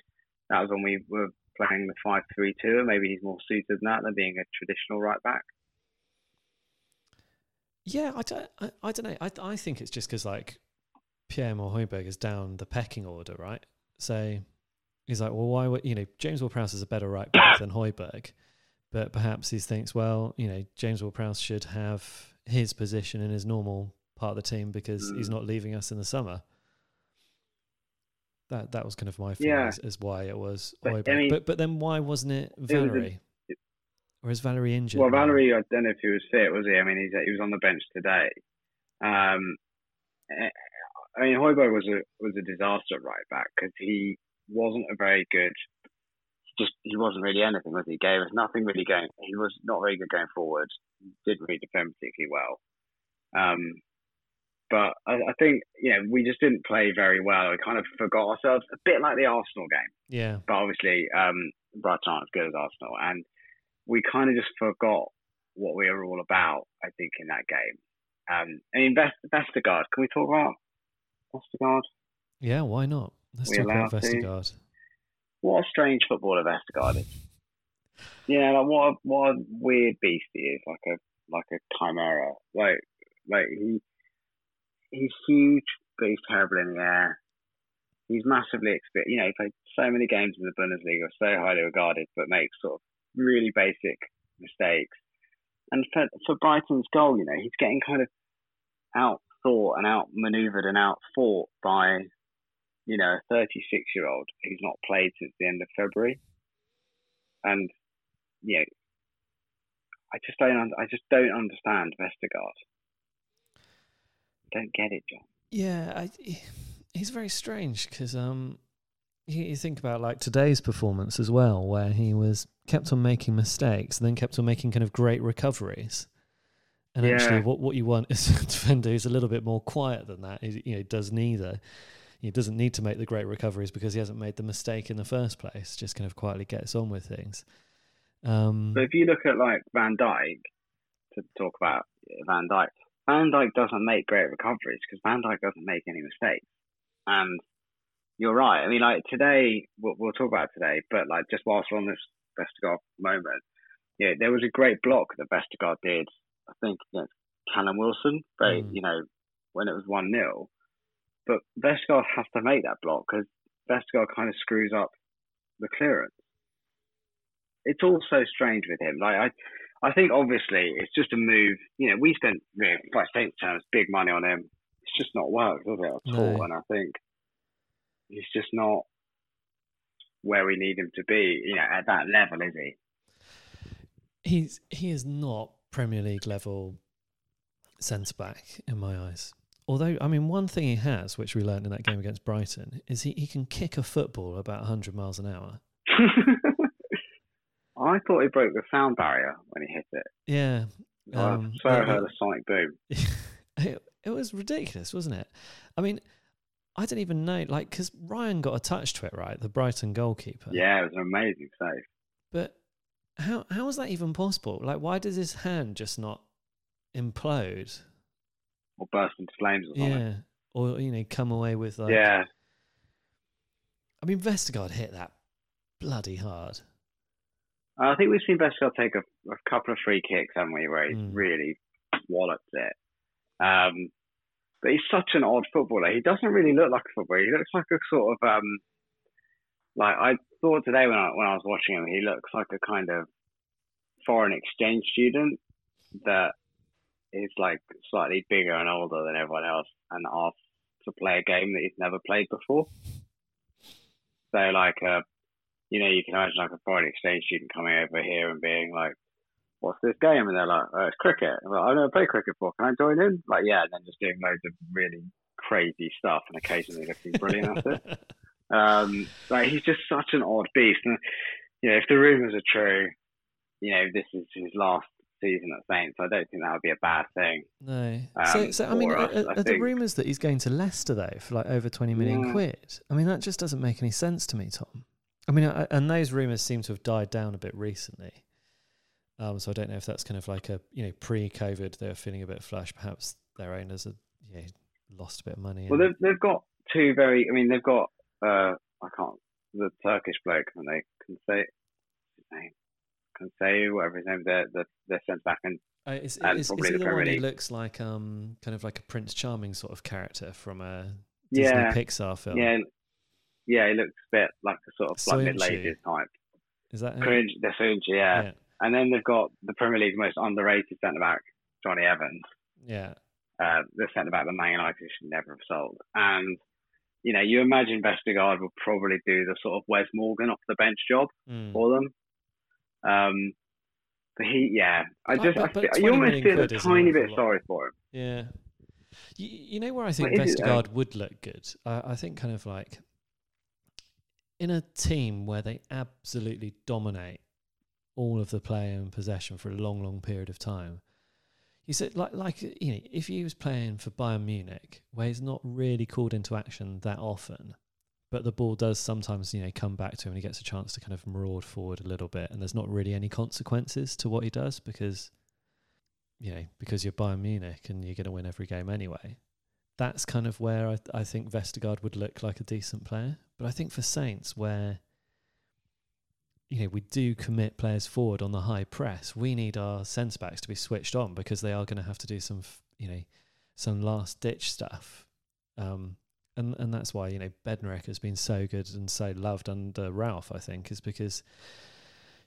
that was when we were playing the five-three-two, and maybe he's more suited than that than being a traditional right back? Yeah, I don't, I, I don't know. I, I think it's just because like Pierre Højbjerg is down the pecking order, right? So he's like, well, why would you know James Ward-Prowse is a better right back than Højbjerg, but perhaps he thinks, well, you know, James Ward-Prowse should have his position in his normal part of the team because he's Mm. not leaving us in the summer. That that was kind of my feeling Yeah. as, as why it was But, I mean, but but then why wasn't it Valery? Or is Valery injured? Well. Valery, I don't know if he was fit, was he? I mean, he's he was on the bench today. Um, eh, I mean, Højbjerg was a was a disaster right back because he wasn't a very good. Just he wasn't really anything, was he? He Gave us nothing really going. He was not very good going forward. Didn't really defend particularly well. Um, but I, I think you know we just didn't play very well. We kind of forgot ourselves a bit like the Arsenal game Yeah, but obviously um, Brighton aren't as good as Arsenal, and we kind of just forgot what we were all about. I think in that game. Um, I mean, Vest- Vestergaard. Can we talk about Vestergaard. Yeah, why not? Let's We talk about allowed to? Vestergaard. What a strange footballer Vestergaard is. Yeah, like what a, what a weird beast he is, like a like a chimera. Like like he he's huge, but he's terrible in the air. He's massively experienced. You know, he played so many games in the Bundesliga, so highly regarded, but makes sort of really basic mistakes. And for for Brighton's goal, you know, he's getting kind of out thought and out maneuvered and out fought by you know, a 36 year old who's not played since the end of February. And, you know, I just don't, I just don't understand Vestergaard. Don't get it, John. Yeah, I, he's very strange because um, you, think about like today's performance as well, where he was kept on making mistakes and then kept on making kind of great recoveries. And actually, what, what you want *laughs* is a defender who's a little bit more quiet than that. He, you know, does neither. He doesn't need to make the great recoveries because he hasn't made the mistake in the first place. Just kind of quietly gets on with things. Um, But if you look at like Van Dijk, to talk about Van Dijk, Van Dijk doesn't make great recoveries because Van Dijk doesn't make any mistakes. And you're right. I mean, like today, we'll, we'll talk about today, but like just whilst we're on this Vestergaard moment, yeah, there was a great block that Vestergaard did, I think, against Callum Wilson, but Mm. you know, when it was 1 0. But Vestergaard has to make that block because Vestergaard kind of screws up the clearance. It's all so strange with him. Like I, I think obviously it's just a move. You know, we spent, you know, by state terms, big money on him. It's just not worked, does it at all? And I think he's just not where we need him to be. You know, at that level, is he? he's he is not Premier League level centre back in my eyes. Although, I mean, one thing he has, which we learned in that game against Brighton, is he, he can kick a football about 100 miles an hour. *laughs* I thought he broke the sound barrier when he hit it. Yeah. I Um, swear I heard a sonic boom. *laughs* it, it was ridiculous, wasn't it? I mean, I didn't even know, like, because Ryan got a touch to it, right? The Brighton goalkeeper. Yeah, it was an amazing save. But how how is that even possible? Like, why does his hand just not implode? Or burst into flames or something. Yeah. Or, you know, come away with, like, yeah. I mean, Vestergaard hit that bloody hard. I think we've seen Vestergaard take a, a couple of free kicks, haven't we, where he's Mm. really walloped it. Um, but he's such an odd footballer. He doesn't really look like a footballer. He looks like a sort of um, like I thought today when I when I was watching him, he looks like a kind of foreign exchange student that is like slightly bigger and older than everyone else and asked to play a game that he's never played before. So like uh, you know, you can imagine like a foreign exchange student coming over here and being like, "What's this game?" And they're like, "Oh, it's cricket." I'm like, I've never played cricket before. Can I join in? Like, yeah, and then just doing loads of really crazy stuff and occasionally looking brilliant at it. *laughs* Um, like he's just such an odd beast. And you know, if the rumours are true, you know, this is his last season at Saints. I don't think that would be a bad thing. No. so, Um, so I mean, are, us, are- I the rumours that he's going to Leicester though for like over twenty million Yeah. quid? I mean, that just doesn't make any sense to me, Tom. I mean, I, and those rumours seem to have died down a bit recently. Um, so I don't know if that's kind of like a you know pre-COVID they were feeling a bit flush. Perhaps their owners had you know, lost a bit of money. Well, and- they've they've got two very. I mean, they've got uh, I can't the Turkish bloke and they can say his name, can say whatever his name. They're they're, they're sent back and Uh, is, and is, is probably he the the one who looks like um kind of like a Prince Charming sort of character from a Disney yeah, Pixar film? yeah, yeah. He looks a bit like a sort of like middle ages type. Is that him? Cringe, they're Soonchi, yeah. And then they've got the Premier League's most underrated centre back, Jonny Evans. yeah. uh, the centre back that Man United should never have sold. And you know, you imagine Vestergaard will probably do the sort of Wes Morgan off the bench job Mm. for them. Um, but he, yeah, I just, but- I but 20 you almost feel a quid is an tiny bit lot. sorry for him. Yeah. You, you know where I think Well, is it. Vestergaard would look good? I, I think kind of like in a team where they absolutely dominate all of the play and possession for a long, long period of time. You said like like you know, if he was playing for Bayern Munich, where he's not really called into action that often, but the ball does sometimes, you know, come back to him and he gets a chance to kind of maraud forward a little bit and there's not really any consequences to what he does because you know, because you're Bayern Munich and you're going to win every game anyway. that's kind of where I, I think Vestergaard would look like a decent player. But I think for Saints, where you know we do commit players forward on the high press, we need our centre backs to be switched on because they are going to have to do some you know some last ditch stuff. Um, and and that's why you know Bednarek has been so good and so loved under Ralph. I think is because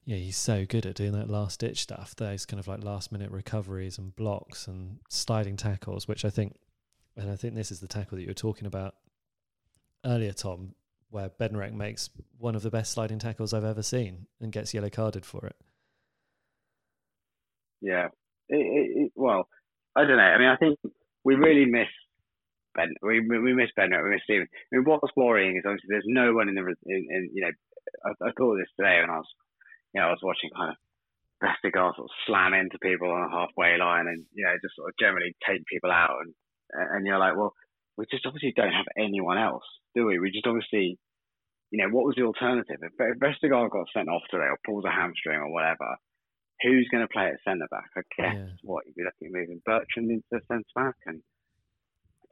yeah he's so good at doing that last ditch stuff. Those kind of like last minute recoveries and blocks and sliding tackles, which I think, and I think this is the tackle that you were talking about earlier, Tom, where Bednarek makes one of the best sliding tackles I've ever seen and gets yellow carded for it. Yeah. It, it, it, well, I don't know. I mean, I think we really miss Ben. We we miss Ben. We miss Steven. I mean, what's worrying is obviously there's no one in the in, in you know. I, I thought this today when I was you know I was watching kind of Vestergaard sort of slam into people on a halfway line and you know just sort of generally take people out and and you're like well we just obviously don't have anyone else do we? We just obviously you know what was the alternative if Vestergaard got sent off today or pulls a hamstring or whatever who's going to play at centre back? I guess yeah. what you'd be looking at moving Bertrand into centre back, and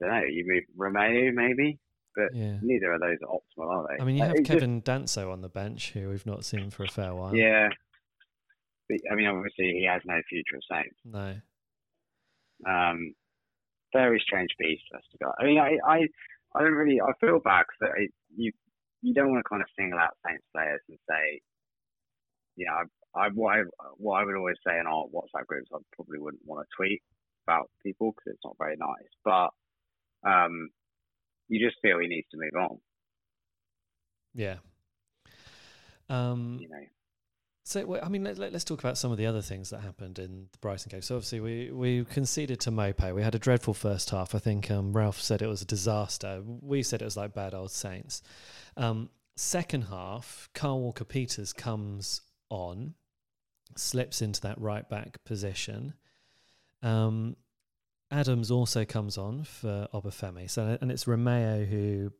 I don't know, you move Romeu maybe, but yeah. neither of those are optimal, are they? I mean, you have Kevin just, Danso on the bench, who we've not seen for a fair while. Yeah, but, I mean, obviously he has no future of Saints. No. Um, very strange beast, Vestergaard. I mean, I, I, I don't really, I feel bad that you, you don't want to kind of single out Saints players and say, you know, I what I what I would always say in our WhatsApp groups, I probably wouldn't want to tweet about people because it's not very nice. But um, you just feel he needs to move on. Yeah. Um, you know. So I mean, let, us talk about some of the other things that happened in the Brighton game. So obviously, we we conceded to Maupay. We had a dreadful first half. I think um, Ralph said it was a disaster. We said it was like bad old Saints. Um, second half, Kyle Walker Peters comes on slips into that right back position. Um, Adams also comes on for Obafemi. So and it's Romeu who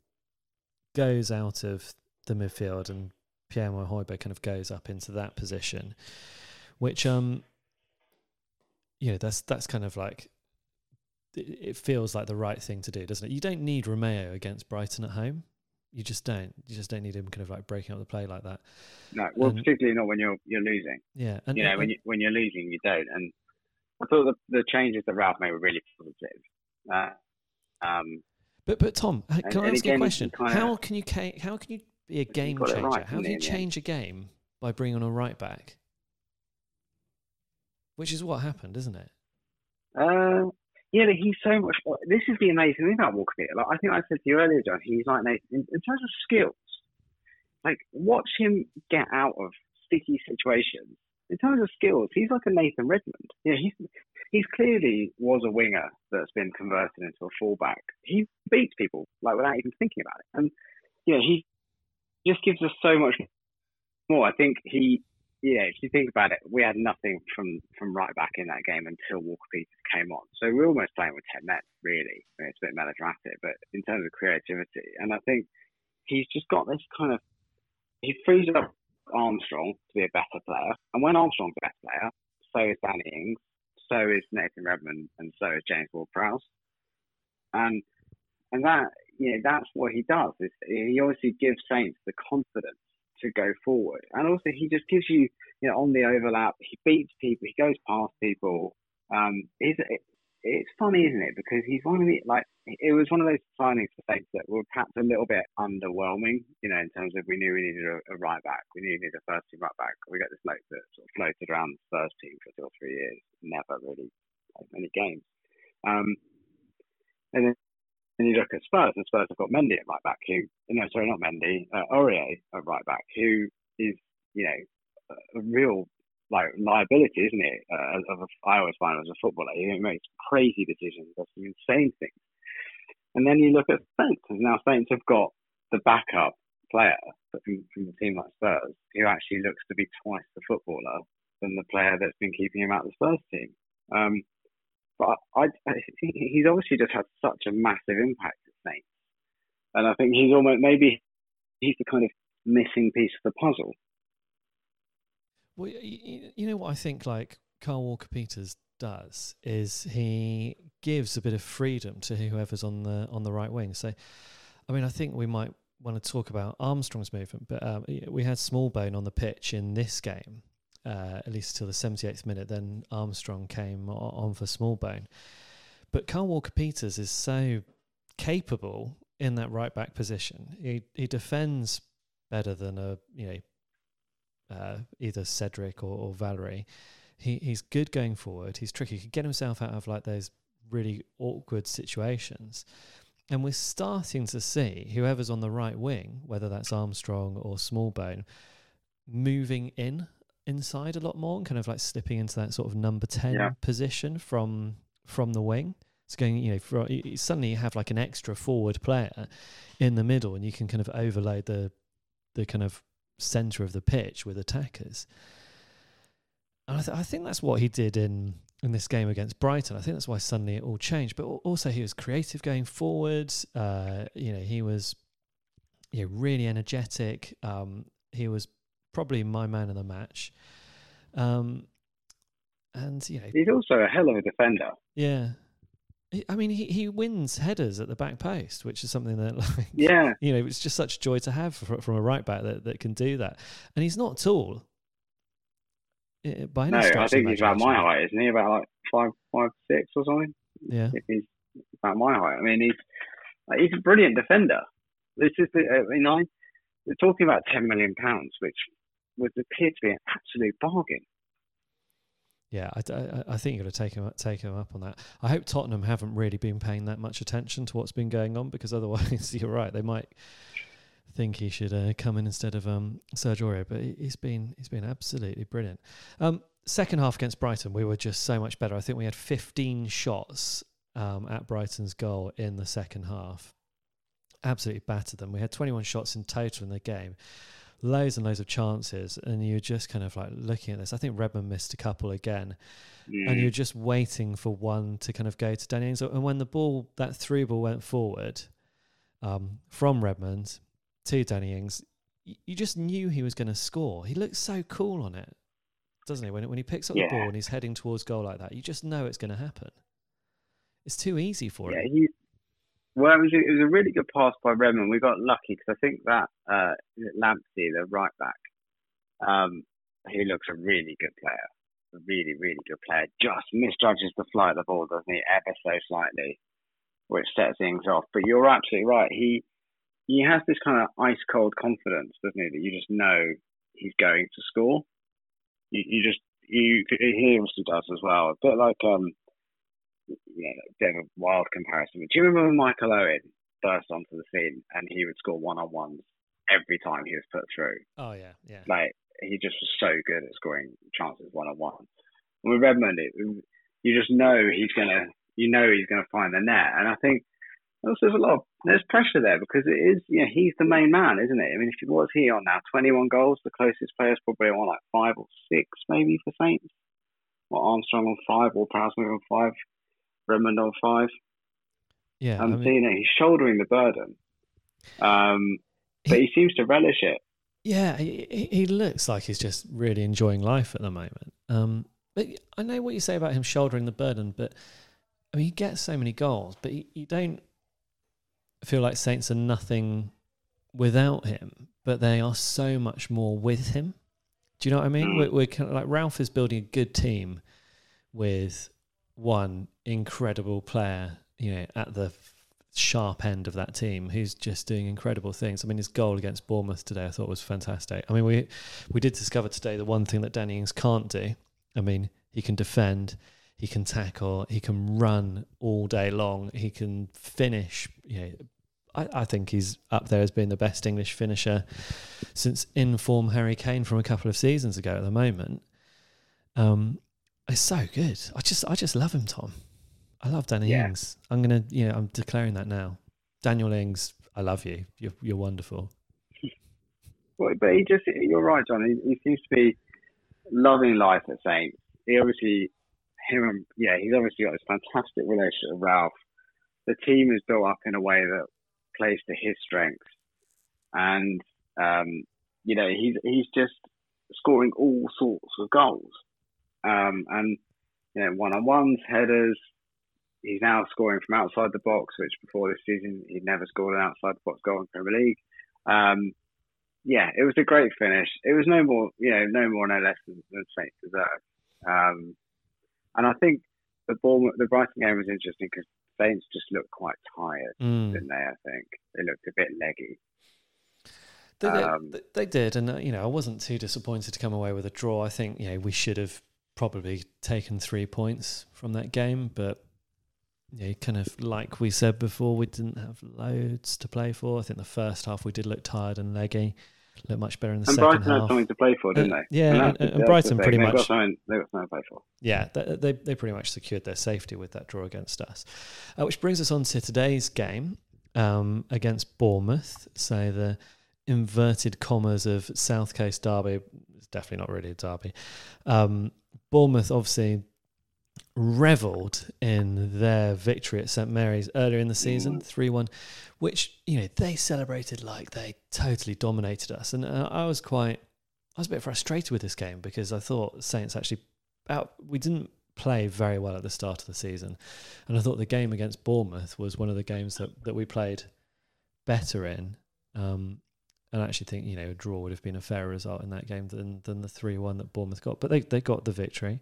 goes out of the midfield and Pierre Højbjerg kind of goes up into that position, which um, you know that's that's kind of like it feels like the right thing to do, doesn't it? You don't need Romeu against Brighton at home. You just don't. You just don't need him kind of like breaking up the play like that. No, well, and, particularly not when you're you're losing. Yeah, and, you know and, when you when you're losing, you don't. And I thought the, the changes that Ralph made were really positive. Uh, um, but but Tom, can and, I ask you a question? How can you how can you be a game changer? Right, how do you change a game by bringing on a right back? Which is what happened, isn't it? Uh, yeah, he's so much. This is the amazing thing about Walker Like I think I said to you earlier, John. He's like in, in terms of skills. Like watch him get out of sticky situations. In terms of skills, he's like a Nathan Redmond. Yeah, he's he's clearly was a winger that's been converted into a fullback. He beats people like without even thinking about it, and yeah, he just gives us so much more. I think he yeah, if you think about it, we had nothing from, from right back in that game until Walker Peters came on. So we're almost playing with 10 men, really. I mean, it's a bit melodramatic, but in terms of creativity. And I think he's just got this kind of, he frees up Armstrong to be a better player. And when Armstrong's a better player, so is Danny Ings, so is Nathan Redmond, and so is James Ward-Prowse. And, and that, you know, that's what he does. Is he obviously gives Saints the confidence to go forward. And also, he just gives you, you know, on the overlap, he beats people, he goes past people. Um, it's, it's funny, isn't it? Because he's one of the, like, it was one of those signings for Saints that were perhaps a little bit underwhelming, you know, in terms of we knew we needed a, a right back, we knew we needed a first team right back. We got this bloke that sort of floated around the first team for two or three years, never really played many games. Um, and then and you look at Spurs, and Spurs have got Mendy at right back, who, no, sorry, not Mendy, uh, Aurier at right back, who is, you know, a real like liability, isn't it? Uh, of a, I always find as a footballer, he makes crazy decisions, does some insane things. And then you look at Saints, and now Saints have got the backup player from, from a team like Spurs, who actually looks to be twice the footballer than the player that's been keeping him out of the Spurs team. Um, but I, I, *laughs* he's obviously just had such a massive impact at Saints, and I think he's almost maybe he's the kind of missing piece of the puzzle. Well, you, you know what I think? Like Kyle Walker Peters does is he gives a bit of freedom to whoever's on the on the right wing. So, I mean, I think we might want to talk about Armstrong's movement, but um, we had Smallbone on the pitch in this game, uh, at least till the 78th minute. Then Armstrong came on for Smallbone. But Kyle Walker Peters is so capable in that right back position. He he defends better than a you know uh, either Cedric or, or Valery. He he's good going forward. He's tricky. He can get himself out of like those really awkward situations. And we're starting to see whoever's on the right wing, whether that's Armstrong or Smallbone, moving in inside a lot more and kind of like slipping into that sort of number 10 yeah. position from from the wing. It's going, you know, for, suddenly you have like an extra forward player in the middle and you can kind of overload the the kind of center of the pitch with attackers. And I, th- I think that's what he did in in this game against Brighton. I think that's why suddenly it all changed. But also he was creative going forward. Uh, you know, he was you know, really energetic. Um, he was probably my man of the match. Um, and you know, he's also a hell of a defender. Yeah, I mean, he, he wins headers at the back post, which is something that, *laughs* like, yeah, you know, it's just such joy to have from a right back that, that can do that. And he's not tall. By no, I think he's about my height, isn't he? About like five, five, six or something. Yeah, if he's about my height. I mean, he's he's a brilliant defender. This is the, I mean, I, we're talking about ten million pounds, which would appear to be an absolute bargain. Yeah, I, I, I think you've got to take him take him up on that. I hope Tottenham haven't really been paying that much attention to what's been going on because otherwise, *laughs* you're right, they might think he should uh, come in instead of um, Serge Aurier. But he's been he's been absolutely brilliant. Um, second half against Brighton, we were just so much better. I think we had 15 shots um, at Brighton's goal in the second half. Absolutely battered them. We had 21 shots in total in the game loads and loads of chances, and you're just kind of like looking at this. I think Redmond missed a couple again, mm. and you're just waiting for one to kind of go to Danny Ings. And when the ball, that through ball went forward um, from Redmond to Danny Ings, you just knew he was going to score. He looks so cool on it, doesn't he? When when he picks up yeah. the ball and he's heading towards goal like that, you just know it's going to happen. It's too easy for yeah, him. He, well, it was, a, it was a really good pass by Redmond. We got lucky because I think that uh, Lamptey, the right back, um, he looks a really good player. A really, really good player. Just misjudges the flight of the ball, doesn't he? Ever so slightly, which sets things off. But you're absolutely right. He he has this kind of ice cold confidence, doesn't he? That you just know he's going to score. You, you just you he obviously does as well. A bit like um you know, a bit of a wild comparison. But do you remember when Michael Owen burst onto the scene and he would score one on ones every time he was put through? Oh yeah, yeah. Like he just was so good at scoring chances one on one. And with Redmond, it, you just know he's gonna, you know, he's gonna find the net. And I think also there's a lot of there's pressure there because it is, you know, he's the main man, isn't it? I mean, if what's he on now? 21 goals. The closest player's probably on like five or six, maybe for Saints. Or Armstrong on five, or Prowsmith on five. Redmond on five. Yeah, I'm I mean, seeing it. He's shouldering the burden, um, but he, he, seems to relish it. Yeah, he, he looks like he's just really enjoying life at the moment. Um, but I know what you say about him shouldering the burden, but I mean, he gets so many goals, but you don't feel like Saints are nothing without him, but they are so much more with him. Do you know what I mean? Mm. We're, we're kind of like Ralph is building a good team with one incredible player, you know, at the sharp end of that team who's just doing incredible things. I mean, his goal against Bournemouth today I thought was fantastic. I mean, we we did discover today the one thing that Danny Ings can't do. I mean, he can defend, he can tackle, he can run all day long, he can finish. You know, I, I think he's up there as being the best English finisher since inform Harry Kane from a couple of seasons ago. At the moment, um, it's so good. I just I just love him, Tom. I love Danny yeah. Ings. I'm gonna, you know, I'm declaring that now. Daniel Ings, I love you. You're you're wonderful. *laughs* Well, but he just, you're right, John. He, he seems to be loving life at Saints. He obviously, him, and, yeah, he's obviously got this fantastic relationship with Ralph. The team is built up in a way that plays to his strengths, and um, you know, he's he's just scoring all sorts of goals. Um, and you know, one on ones, headers. He's now scoring from outside the box, which before this season he'd never scored an outside the box goal in Premier League. Um, yeah, it was a great finish. It was no more, you know, no more, no less than, than Saints deserve. Um, and I think the Bournemouth, the Brighton game was interesting because Saints just looked quite tired, Mm. didn't they? I think they looked a bit leggy. They, they- Um, they, they did, and uh, you know, I wasn't too disappointed to come away with a draw. I think you know we should have probably taken three points from that game, but you know, kind of like we said before, we didn't have loads to play for. I think the first half we did look tired and leggy, looked much better in the And second Brighton had half. something to play for, didn't Uh, they? yeah, that's and- the- and Brighton pretty They've much- Got something, they've got something to play for. Yeah, they, they they pretty much secured their safety with that draw against us, uh, which brings us on to today's game um, against Bournemouth. So the inverted commas of South Coast Derby. It's definitely not really a derby. Um, Bournemouth obviously revelled in their victory at St Mary's earlier in the season, three one, which you know they celebrated like they totally dominated us, and uh, I was quite. I was a bit frustrated with this game because I thought Saints actually out we didn't play very well at the start of the season, and I thought the game against Bournemouth was one of the games that, that we played better in. Um, and I actually think you know a draw would have been a fairer result in that game than than the three one that Bournemouth got. But they they got the victory.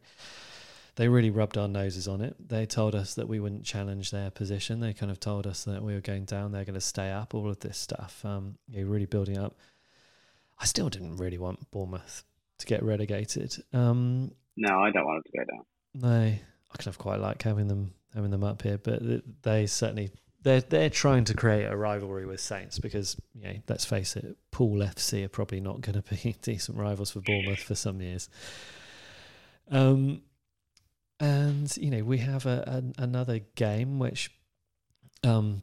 They really rubbed our noses on it. They told us that we wouldn't challenge their position. They kind of told us that we were going down. They're going to stay up. All of this stuff. Um, yeah, really building up. I still didn't really want Bournemouth to get relegated. Um, No, I don't want it to go down. no, I kind of quite like having them having them up here, but they certainly they're they're trying to create a rivalry with Saints because you know let's face it, Poole FC are probably not going to be *laughs* decent rivals for Bournemouth for some years. Um, and you know we have a, a another game which, um,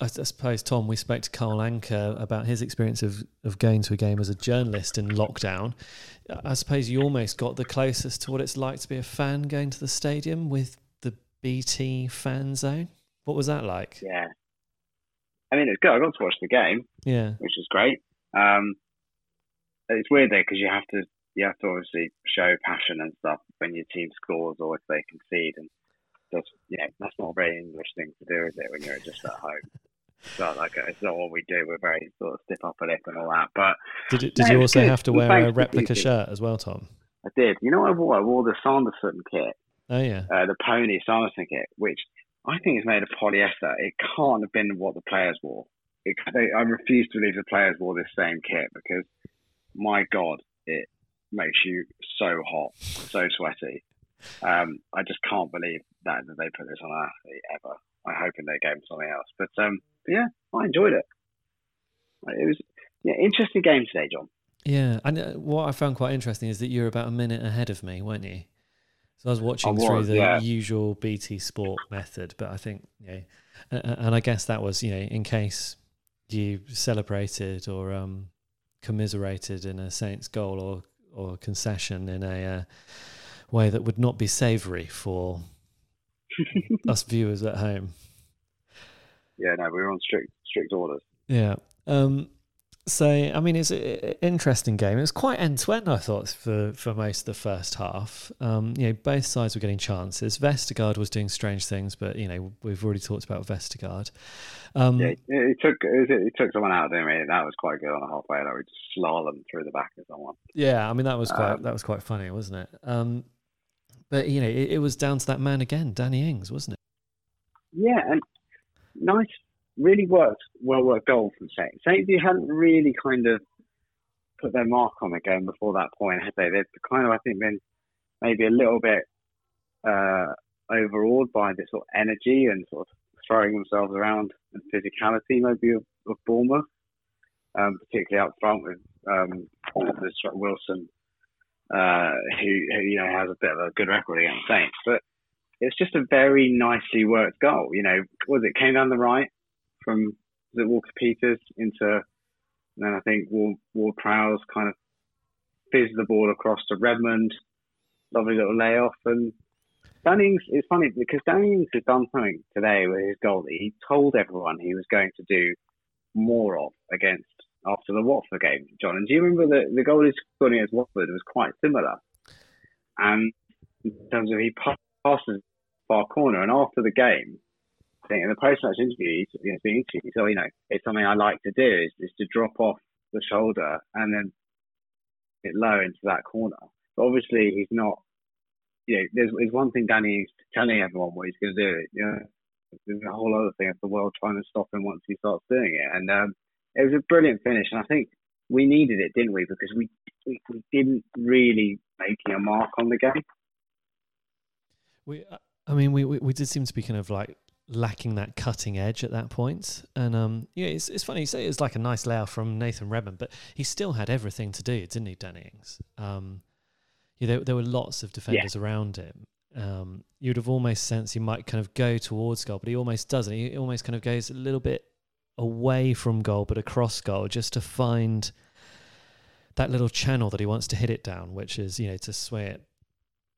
I, I suppose Tom, we spoke to Carl Anka about his experience of of going to a game as a journalist in lockdown. I suppose you almost got the closest to what it's like to be a fan going to the stadium with the BT fan zone. What was that like? Yeah. I mean, it's good. I got to watch the game, Yeah. which is great. Um, it's weird though because you have to you have to obviously show passion and stuff when your team scores or if they concede, and that's you know that's not a very English thing to do, is it? When you're just at home, *laughs* it's not like it's not what we do. We're very sort of stiff upper lip and all that. But Did it, did you also have to wear thanks a replica shirt as well, Tom? I did. You know what I wore? I wore the Sanderson kit, Oh yeah. uh, the pony Sanderson kit, which I think it's made of polyester. It can't have been what the players wore. It, they, I refuse to believe the players wore this same kit because, my God, it makes you so hot, so sweaty. Um, I just can't believe that, that they put this on an athlete ever. I hope in gave him something else. But um, yeah, I enjoyed it. It was yeah, interesting game today, John. Yeah. And uh, what I found quite interesting is that you were about a minute ahead of me, weren't you? So I was watching was, through the yeah. usual BT Sport method, but I think yeah, and, and I guess that was you know in case you celebrated or um, commiserated in a Saints goal or or concession in a uh, way that would not be savoury for *laughs* us viewers at home. Yeah, no, we were on strict strict orders. Yeah. Um, so I mean, it's an interesting game. It was quite end to end, I thought, for for most of the first half. Um, you know, both sides were getting chances. Vestergaard was doing strange things, but you know, we've already talked about Vestergaard. Um, Yeah, he took he took someone out, didn't he? That was quite good on the halfway line. We just slalom through the back of someone. Yeah, I mean that was quite Um, that was quite funny, wasn't it? Um, but you know, it, it was down to that man again, Danny Ings, wasn't it? Yeah, and nice, really worked, well worked goal from Saints. Saints who hadn't really kind of put their mark on the game before that point, had they? They'd kind of, I think, been maybe a little bit uh, overawed by this sort of energy and sort of throwing themselves around and physicality, maybe of, of Bournemouth, um, particularly up front with um, Wilson, uh, who, who you know has a bit of a good record against Saints, but it's just a very nicely worked goal. You know, was it came down the right from it Walker Peters into, then I think Ward, Ward Prowse kind of fizzed the ball across to Redmond. Lovely little layoff. And Danny Ings, it's funny because Danny Ings has done something today with his goal that he told everyone he was going to do more of against after the Watford game, John. And do you remember the, the goal he scored against Watford was quite similar? And in terms of he passes far corner. And after the game, I think in the post-match interview, he's you know, being interviewed, so you know, it's something I like to do is, is to drop off the shoulder and then it low into that corner. But obviously, he's not. You know, there's, there's one thing Danny's telling everyone what he's going to do. You know, there's a whole other thing of the world trying to stop him once he starts doing it. And um, it was a brilliant finish. And I think we needed it, didn't we? Because we we, we didn't really make a mark on the game. We, I mean, we, we we did seem to be kind of like lacking that cutting edge at that point. And um, yeah, it's it's funny you say it was like a nice layout from Nathan Redmond, but he still had everything to do, didn't he, Danny Ings? Um, yeah, there, there were lots of defenders yeah. around him. Um, you'd have almost sensed he might kind of go towards goal, but he almost doesn't. He almost kind of goes a little bit away from goal, but across goal, just to find that little channel that he wants to hit it down, which is you know to sway it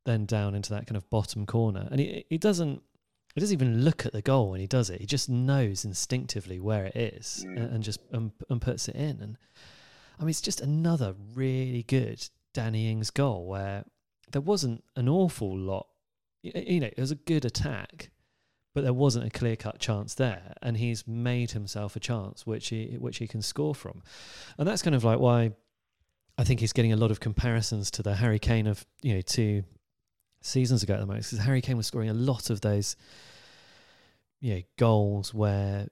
then down into that kind of bottom corner. And he he doesn't he doesn't even look at the goal when he does it. He just knows instinctively where it is mm. and, and, just and, and puts it in. And I mean, it's just another really good Danny Ings goal where there wasn't an awful lot. You know, it was a good attack, but there wasn't a clear cut chance there, and he's made himself a chance which he which he can score from, and that's kind of like why I think he's getting a lot of comparisons to the Harry Kane of you know two seasons ago at the moment because Harry Kane was scoring a lot of those you know, goals where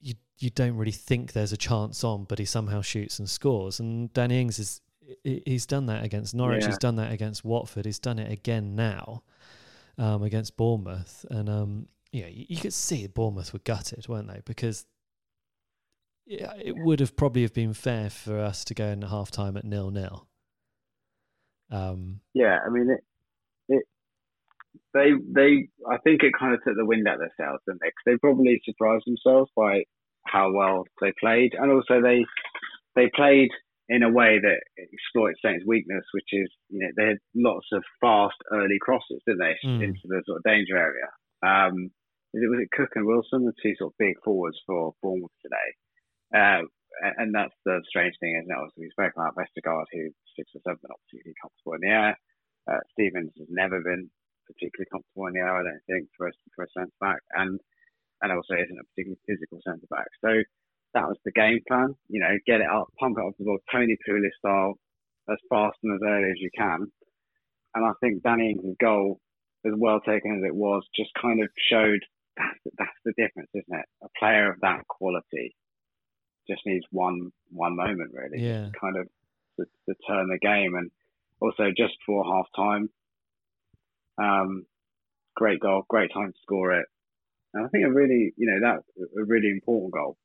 you you don't really think there's a chance on, but he somehow shoots and scores. And Danny Ings is he's done that against Norwich. Yeah. He's done that against Watford. He's done it again now um, against Bournemouth. And um, yeah, you, you, could see Bournemouth were gutted, weren't they? Because yeah, it would have probably have been fair for us to go in half time at nil nil. Um, yeah, I mean, it, it, they, they, I think it kind of took the wind out of their sails, didn't they? Because they probably surprised themselves by how well they played, and also they, they played in a way that exploits Saints' weakness, which is, you know, they had lots of fast early crosses, didn't they, mm. into the sort of danger area. Um, was it Cook and Wilson, the two sort of big forwards for Bournemouth today? Uh, and that's the strange thing, isn't it? Obviously, we spoke about Vestergaard, who six or seven, obviously comfortable in the air. Uh, Stephens has never been particularly comfortable in the air, I don't think, for a, for a centre back, and and also isn't a particularly physical centre back. So that was the game plan. You know, get it up, pump it off the ball, Tony Pulis style, as fast and as early as you can. And I think Danny Ings' goal, as well taken as it was, just kind of showed that's that's the difference, isn't it? A player of that quality just needs one one moment really, yeah. kind of to, to, turn the game. And also just for half time, um, great goal, great time to score it. And I think a really, you know, that's a really important goal.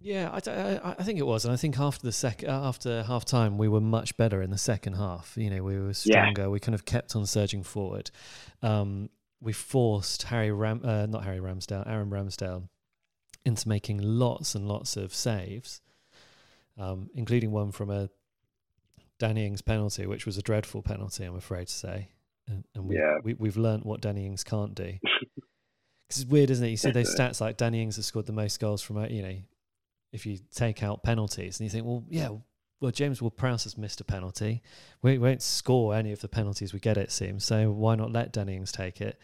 Yeah, I, I, I, think it was, and I think after the sec, uh, after half time, we were much better in the second half. You know, we were stronger. Yeah. We kind of kept on surging forward. Um, we forced Harry Ram, uh, not Harry Ramsdale, Aaron Ramsdale, into making lots and lots of saves, um, including one from a Danny Ings penalty, which was a dreadful penalty, I'm afraid to say. And, and we, yeah. we, we've learned what Danny Ings can't do. *laughs* Because it's weird, isn't it? You see those stats like Danny Ings has scored the most goals from, you know, if you take out penalties, and you think, well, yeah, well, James Will Prowse has missed a penalty. We won't score any of the penalties we get, it seems. So why not let Danny Ings take it?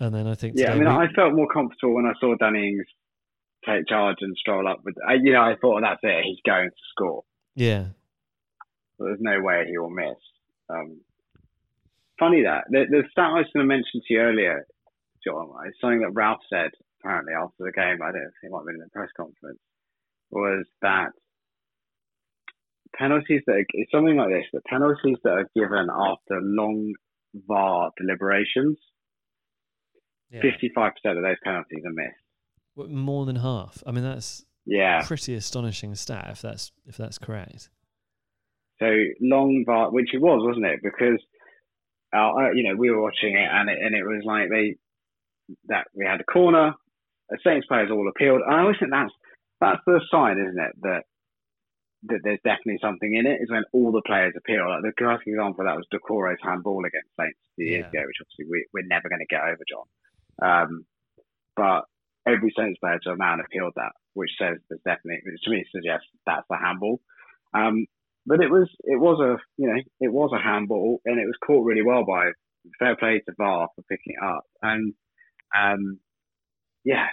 And then I think, yeah, I mean, we, I felt more comfortable when I saw Danny Ings take charge and stroll up with. You know, I thought that's it. He's going to score. Yeah. But there's no way he will miss. Um, funny that the, the stat I was going to mention to you earlier, John, is something that Ralph said apparently after the game. I don't think it might have been in the press conference. Was that penalties that are, it's something like this: the penalties that are given after long VAR deliberations, fifty-five percent of those penalties are missed. More than half. I mean, that's yeah, pretty astonishing stat if that's if that's correct. So long VAR, which it was, wasn't it? Because uh, you know we were watching it, and it and it was like they that we had a corner. The Saints players all appealed. And I always think that's that's the sign, isn't it, that that there's definitely something in it. Is when all the players appeal. Like the classic example of that was Doucouré's handball against Saints a few years ago, which obviously we, we're never going to get over, John. Um, but every Saints player to a man appealed that, which says there's definitely, to me, suggests that's the handball. Um, but it was, it was a, you know, it was a handball, and it was caught really well by fair play to VAR for picking it up, and um, yeah,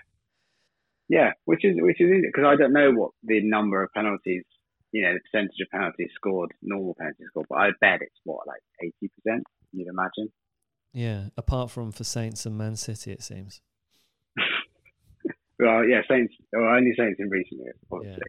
yeah, which is which is because I don't know what the number of penalties, you know, the percentage of penalties scored, normal penalties scored, but I bet it's what like eighty percent. You'd imagine. Yeah, apart from for Saints and Man City, it seems. *laughs* well, yeah, Saints, well, only Saints in recent years, obviously.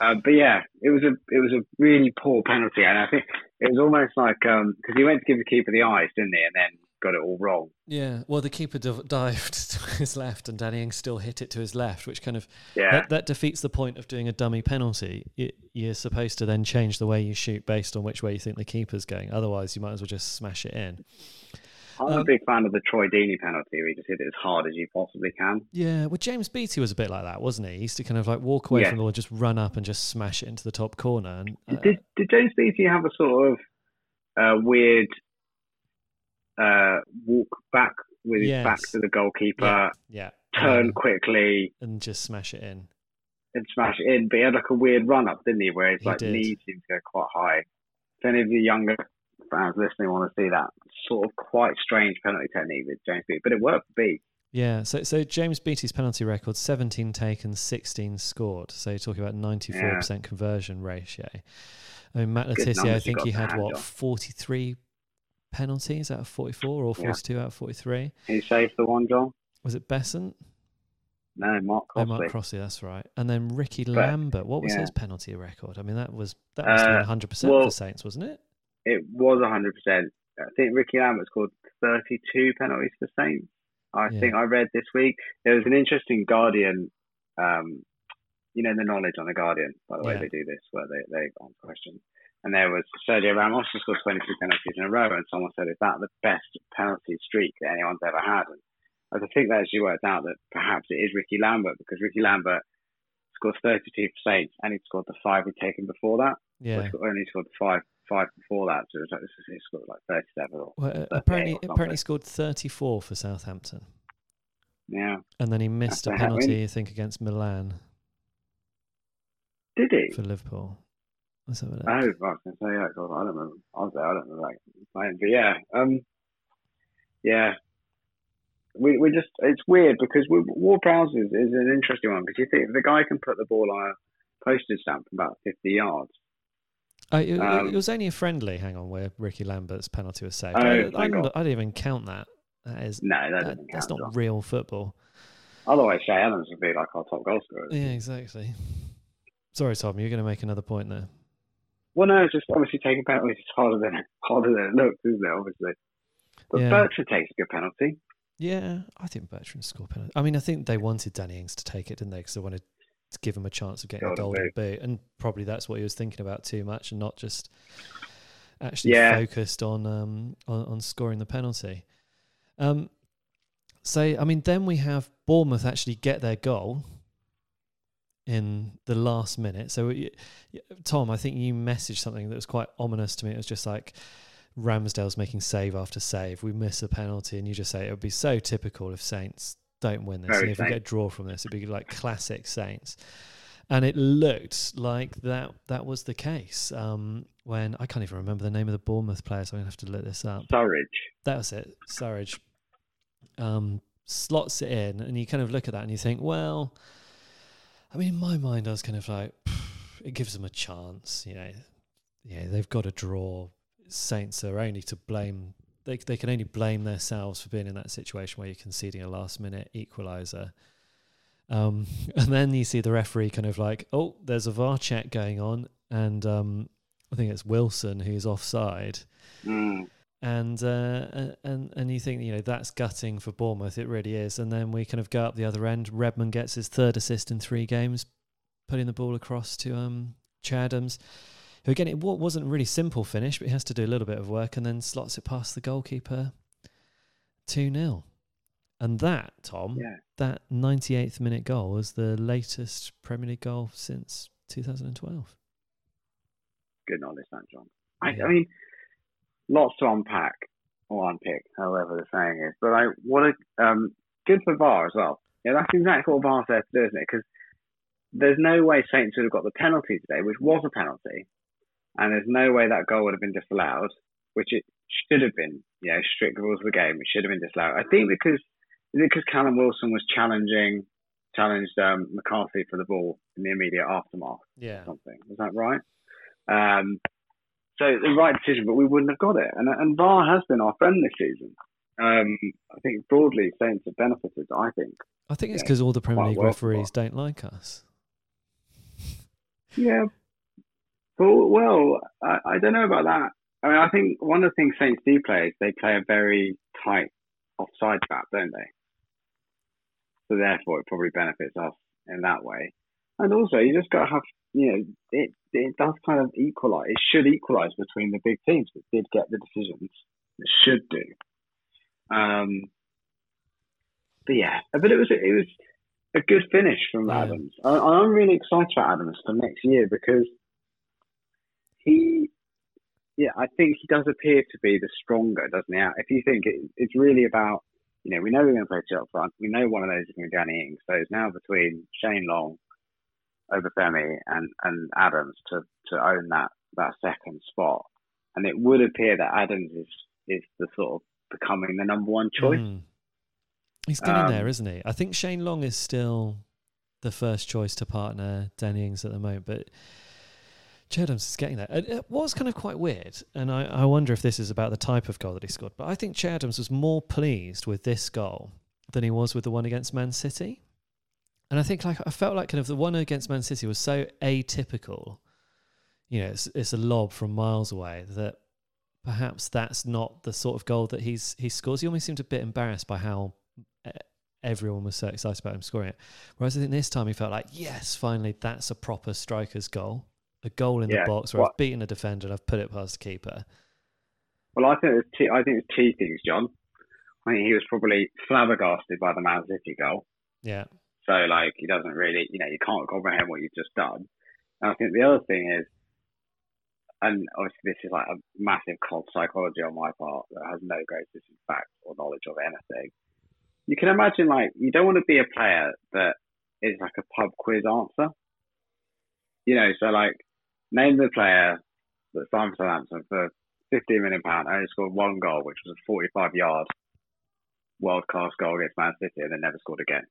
Uh, but yeah, it was a it was a really poor penalty, and I think it was almost like because um, he went to give the keeper the eyes, didn't he, and then got it all wrong. Yeah, well, the keeper div- *laughs* dived to his left, and Danny Ings still hit it to his left, which kind of Yeah. that, that defeats the point of doing a dummy penalty. You, you're supposed to then change the way you shoot based on which way you think the keeper's going. Otherwise, you might as well just smash it in. I'm Um, a big fan of the Troy Deeney penalty. where he just hit it as hard as you possibly can. Yeah, well, James Beattie was a bit like that, wasn't he? He used to kind of like walk away Yeah. from the ball just run up and just smash it into the top corner. And uh, Did did James Beattie have a sort of uh, weird uh, walk back with his back to the goalkeeper, yeah, yeah, turn um, quickly and just smash it in. and smash it in? But he had like a weird run up, didn't he? Where his like did. knees seemed to go quite high. If any of the younger fans listening want to see that sort of quite strange penalty technique with James Beattie, but it worked for Beattie. Yeah, so so James Beattie's penalty record: seventeen taken, sixteen scored. So you're talking about ninety-four percent conversion ratio. I mean, Matt Le Tissier, I think he had what forty-three penalties out of forty-four, or Yeah. forty-two out of forty-three. He saved the one, John. Was it Besant? No, Mark Crossley. Oh, Mark Crossley, that's right. And then Ricky But, Lambert. What was yeah. his penalty record? I mean, that was that must have Uh, hundred percent for Saints, wasn't it? It was 100%. I think Ricky Lambert scored 32 penalties for Saints. I Yeah. think I read this week. There was an interesting Guardian, um, you know, the knowledge on the Guardian, by the way, Yeah. they do this, where they, they answer questions. And there was Sergio Ramos who scored 23 penalties in a row, and someone said, is that the best penalty streak that anyone's ever had? And I think that actually worked out that perhaps it is Ricky Lambert, because Ricky Lambert scored 32 for Saints, and he scored the five he'd taken before that. Yeah. Scored- only scored five five before that, so it was like, he scored like 37 or Well, uh, 38 apparently, or apparently scored thirty-four for Southampton, yeah. and then he missed a That's a win. penalty, I think, against Milan Did he? for Liverpool. Let's have a look. Oh, I was going to say, yeah, I don't remember. I was there, I don't remember that playing. But yeah, um, yeah. We, we just, it's weird because we, Ward Prowse is, is an interesting one because you think the guy can put the ball on a postage stamp from about 50 yards. Oh, it, um, it was only a friendly. Hang on, where Ricky Lambert's penalty was saved. Oh, I, I, God. I didn't even count that. That is No, that that- that's not real football. Otherwise, Che Adams would be like our top goal scorer. Yeah, exactly. Sorry, Tom. You're going to make another point there. Well, no, it's just obviously taking penalties is harder than *laughs* harder than it looks, isn't it? Obviously, but Yeah. Bertrand takes a good penalty. Yeah, I think Bertrand scored penalty. I mean, I think they wanted Danny Ings to take it, didn't they? Because they wanted to give him a chance of getting a Golden golden boot. and probably that's what he was thinking about too much, and not just actually Yeah. focused on um on, on scoring the penalty. Um, so I mean, then we have Bournemouth actually get their goal in the last minute. So, Tom, I think you messaged something that was quite ominous to me. It was just like Ramsdale's making save after save. We miss a penalty, and you just say it would be so typical if Saints don't win this. If we get a draw from this, it'd be like classic Saints. And it looked like that that was the case. Um, when I can't even remember the name of the Bournemouth player, so I'm gonna have to look this up Surridge. that was it. Surridge um, slots it in, and you kind of look at that and you think, well, I mean, in my mind, I was kind of like, it gives them a chance. You know, yeah, they've got a draw. Saints are only to blame. They they can only blame themselves for being in that situation where you're conceding a last minute equaliser. Um, *laughs* and then you see the referee kind of like, oh, there's a VAR check going on, and um, I think it's Wilson who's offside Mm. and uh, and and you think you know that's gutting for Bournemouth. It really is. And then we kind of go up the other end. Redmond gets his third assist in three games, putting the ball across to um Che Adams, who again it wa- wasn't really simple finish, but he has to do a little bit of work, and then slots it past the goalkeeper, two 0 And that Tom, Yeah. that ninety eighth minute goal was the latest Premier League goal since two thousand and twelve. Good knowledge, that John. I, Yeah. I mean, lots to unpack or unpick, however the saying is. But I what a um, good for VAR as well. Yeah, that's exactly what VAR's there to do, isn't it? Because there's no way Saints would have got the penalty today, which was a penalty, and there's no way that goal would have been disallowed which it should have been. You know, strict rules of the game. It should have been disallowed. I think because because Callum Wilson was challenging challenged um, McCarthy for the ball in the immediate aftermath. Yeah. Something is that right? Um, so the right decision, but we wouldn't have got it. And and VAR has been our friend this season. Um, I think broadly Saints have benefited. I think. I think it's Yeah, because all the Premier League well referees don't like us. Yeah. Well, well, I, I don't know about that. I mean, I think one of the things Saints do play is they play a very tight offside trap, don't they? So therefore, it probably benefits us in that way. And also, you just got to have, you know, it it does kind of equalise. It should equalise between the big teams that did get the decisions. It should do. Um, but yeah, but it was it was a good finish from Yeah. Adams. I, I'm really excited about Adams for next year because he, yeah, I think he does appear to be the stronger, doesn't he? If you think it, it's really about, you know, we know we're going to play two up front. We know one of those is going to be Danny Ings. So it's now between Shane Long, Obafemi, and and Adams to to own that that second spot. And it would appear that Adams is is the sort of becoming the number one choice. Mm. He's getting there, Um, isn't he? I think Shane Long is still the first choice to partner Danny Ings at the moment, but Che Adams is getting there. It, was kind of quite weird, and I, I wonder if this is about the type of goal that he scored. But I think Che Adams was more pleased with this goal than he was with the one against Man City. And I think like I felt like kind of the one against Man City was so atypical. You know, it's, it's a lob from miles away that perhaps that's not the sort of goal that he's he scores. He almost seemed a bit embarrassed by how eh, everyone was so excited about him scoring it. Whereas I think this time he felt like, yes, finally, that's a proper striker's goal, a goal in Yeah, the box where I've beaten a defender and I've put it past the keeper. Well, I think it's two, I think it's two things, John. I think he was probably flabbergasted by the Man City goal. Yeah, So like he doesn't really, you know, you can't comprehend what you've just done. And I think the other thing is, and obviously this is like a massive cold psychology on my part that has no basis in fact or knowledge of anything. You can imagine like you don't want to be a player that is like a pub quiz answer. You know, so like name the player that signed for Southampton for fifteen million pound only scored one goal, which was a forty five yard world class goal against Man City and then never scored again.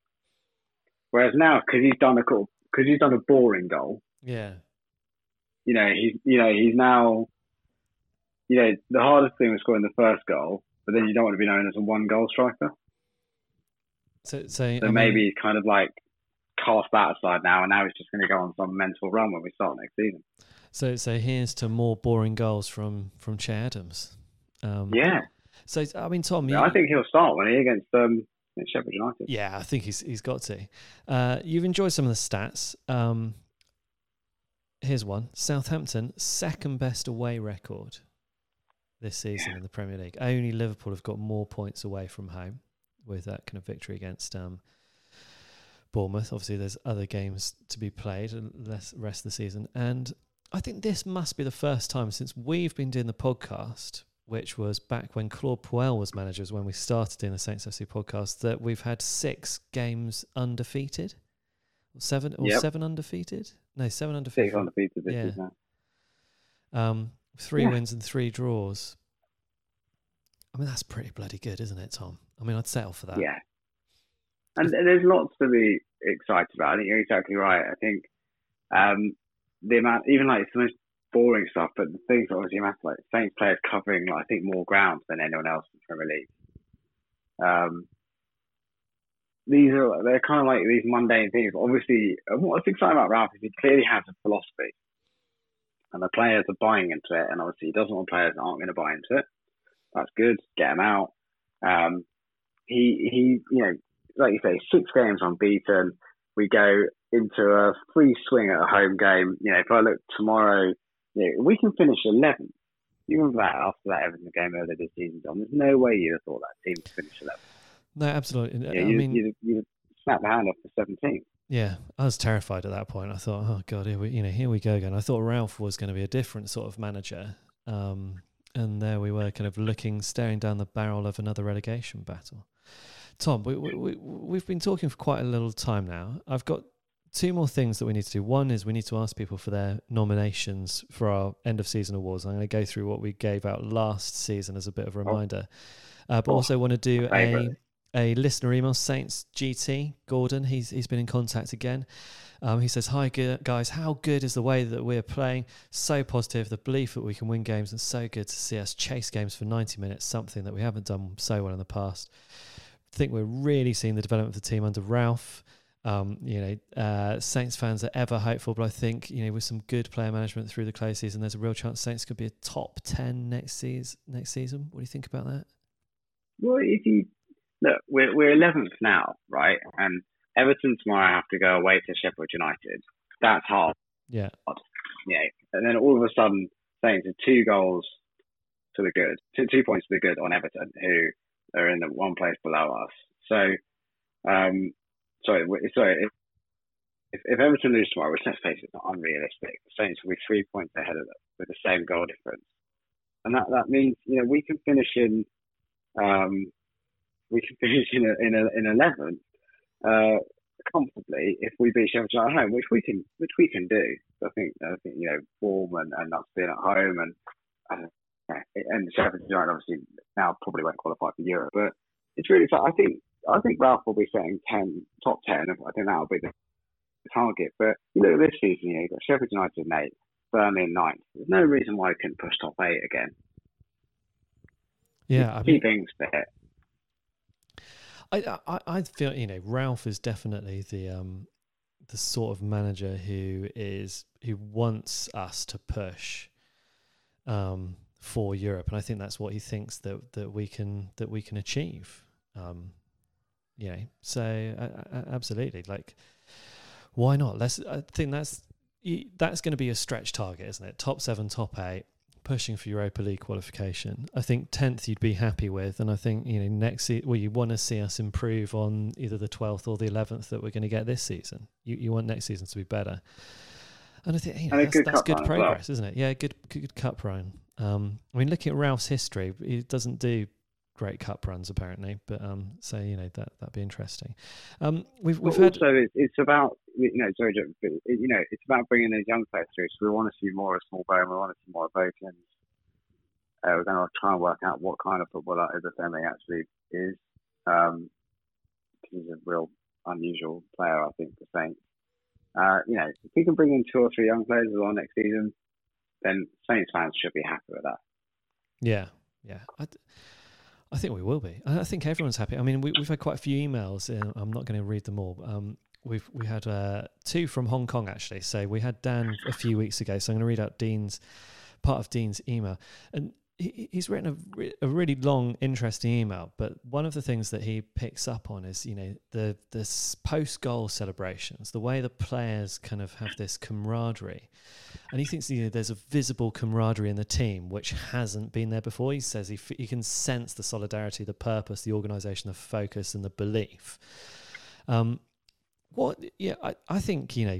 Whereas now, because he's done a cool, because he's done a boring goal, yeah, you know, he's you know he's now, you know, the hardest thing was scoring the first goal, but then you don't want to be known as a one goal striker. so so, I So mean, maybe he's kind of like cast that aside now, and now he's just going to go on some mental run when we start next season. so so here's to more boring goals from from Che Adams. Um, Yeah, So I mean, Tom, you, I think he'll start when he against um Sheffield United. Yeah, I think he's he's got to. Uh, you've enjoyed some of the stats. Um, here's one: Southampton second best away record this season in the Premier League. Only Liverpool have got more points away from home with that kind of victory against um, Bournemouth. Obviously, there's other games to be played and less rest of the season. And I think this must be the first time since we've been doing the podcast, which was back when Claude Puel was manager, when we started doing the Saints FC podcast, that we've had six games undefeated. Or seven or Yep. seven undefeated? No, seven undefeated. Six undefeated. Yeah. Um, three Yeah. wins and three draws. I mean, that's pretty bloody good, isn't it, Tom? I mean, I'd settle for that. Yeah. And there's lots to be excited about. I think you're exactly right. I think um, the amount, even like it's the most boring stuff, but the things that obviously matter, like Saints players covering, like, I think, more ground than anyone else in the Premier League. Um, these are they're kind of like these mundane things. Obviously, what's exciting about Ralph is he clearly has a philosophy, and the players are buying into it. And obviously, he doesn't want players that aren't going to buy into it. That's good. Get them out. Um, he he, you know, like you say, six games unbeaten. We go into a free swing at a home game. You know, if I look tomorrow, you know, we can finish 11th. You remember that after that Everton game earlier this season, John? There's no way you'd have thought that team would finish 11th. No, absolutely. Yeah, I you, mean, you'd, you'd snap the hand off the 17th. Yeah, I was terrified at that point. I thought, oh god, here we, you know, here we go again. I thought Ralph was going to be a different sort of manager, um, and there we were, kind of looking, staring down the barrel of another relegation battle. Tom, we, we, we we've been talking for quite a little time now. I've got two more things that we need to do. One is we need to ask people for their nominations for our end of season awards. I'm going to go through what we gave out last season as a bit of a reminder, uh, but Oh, also want to do a a listener email. Saints GT Gordon, he's he's been in contact again. Um, he says, "Hi guys, how good is the way that we're playing? So positive, the belief that we can win games, and so good to see us chase games for 90 minutes. Something that we haven't done so well in the past. Think we're really seeing the development of the team under Ralph." Um, you know, uh, Saints fans are ever hopeful, but I think you know with some good player management through the close season, there's a real chance Saints could be a top ten next season. Next season, what do you think about that? Well, if you look, we're we're eleventh now, right? And Everton tomorrow have to go away to Sheffield United. That's hard, Yeah, know. And then all of a sudden, Saints are two goals to the good, two two points to the good on Everton, who are in the one place below us. So, um, sorry, sorry. If, if, if Everton lose tomorrow, which let's face it, not unrealistic. The Saints will be three points ahead of them with the same goal difference, and that that means you know we can finish in um, we can finish in a, in a, in eleventh uh, comfortably if we beat Sheffield at home, which we can which we can do. I think I think you know form and, and us being at home and and, and the Sheffield United obviously now probably won't qualify for Europe, but it's really fun. I think I think Ralph will be saying ten top ten. I think that'll be the target. But you look at this season, you know, you've got Sheffield United in eighth, Burnley in ninth. There's no reason why we couldn't push top eight again. yeah. I mean, things there. I, I I feel you know Ralph is definitely the um the sort of manager who is who wants us to push um for Europe, and I think that's what he thinks that that we can that we can achieve. Um, you know, so uh, absolutely, like why not? Let's. I think that's that's going to be a stretch target, isn't it? Top seven, top eight, pushing for Europa League qualification. I think tenth you'd be happy with, and I think you know next se- well you want to see us improve on either the twelfth or the eleventh that we're going to get this season. You you want next season to be better, and I think you know, that's, good that's good as well. progress, isn't it? Yeah, good good, good cup run. Um, I mean, looking at Ralph's history, he doesn't do great cup runs apparently, but um, so you know that that'd be interesting. Um, we've we've had also, it's, about you know, sorry, you know, it's about bringing these young players through. So we want to see more of Smallbone, we want to see more of Vokins. Uh, we're going to try and work out what kind of footballer Obafemi actually is. Um, he's a real unusual player, I think, for Saints. Uh, you know, if we can bring in two or three young players as well next season, then Saints fans should be happy with that. Yeah, yeah. I, I think we will be. I think everyone's happy. I mean, we, we've had quite a few emails. And I'm not going to read them all. Um, we've we had uh, two from Hong Kong actually. So we had Dan a few weeks ago. So I'm going to read out Dean's part of Dean's email, and he, he's written a, a really long, interesting email. But one of the things that he picks up on is, you know, the the post goal celebrations, the way the players kind of have this camaraderie. And he thinks you know, there's a visible camaraderie in the team which hasn't been there before. He says he, f- he can sense the solidarity, the purpose, the organisation, the focus, and the belief. Um, what? Yeah, I, I think you know,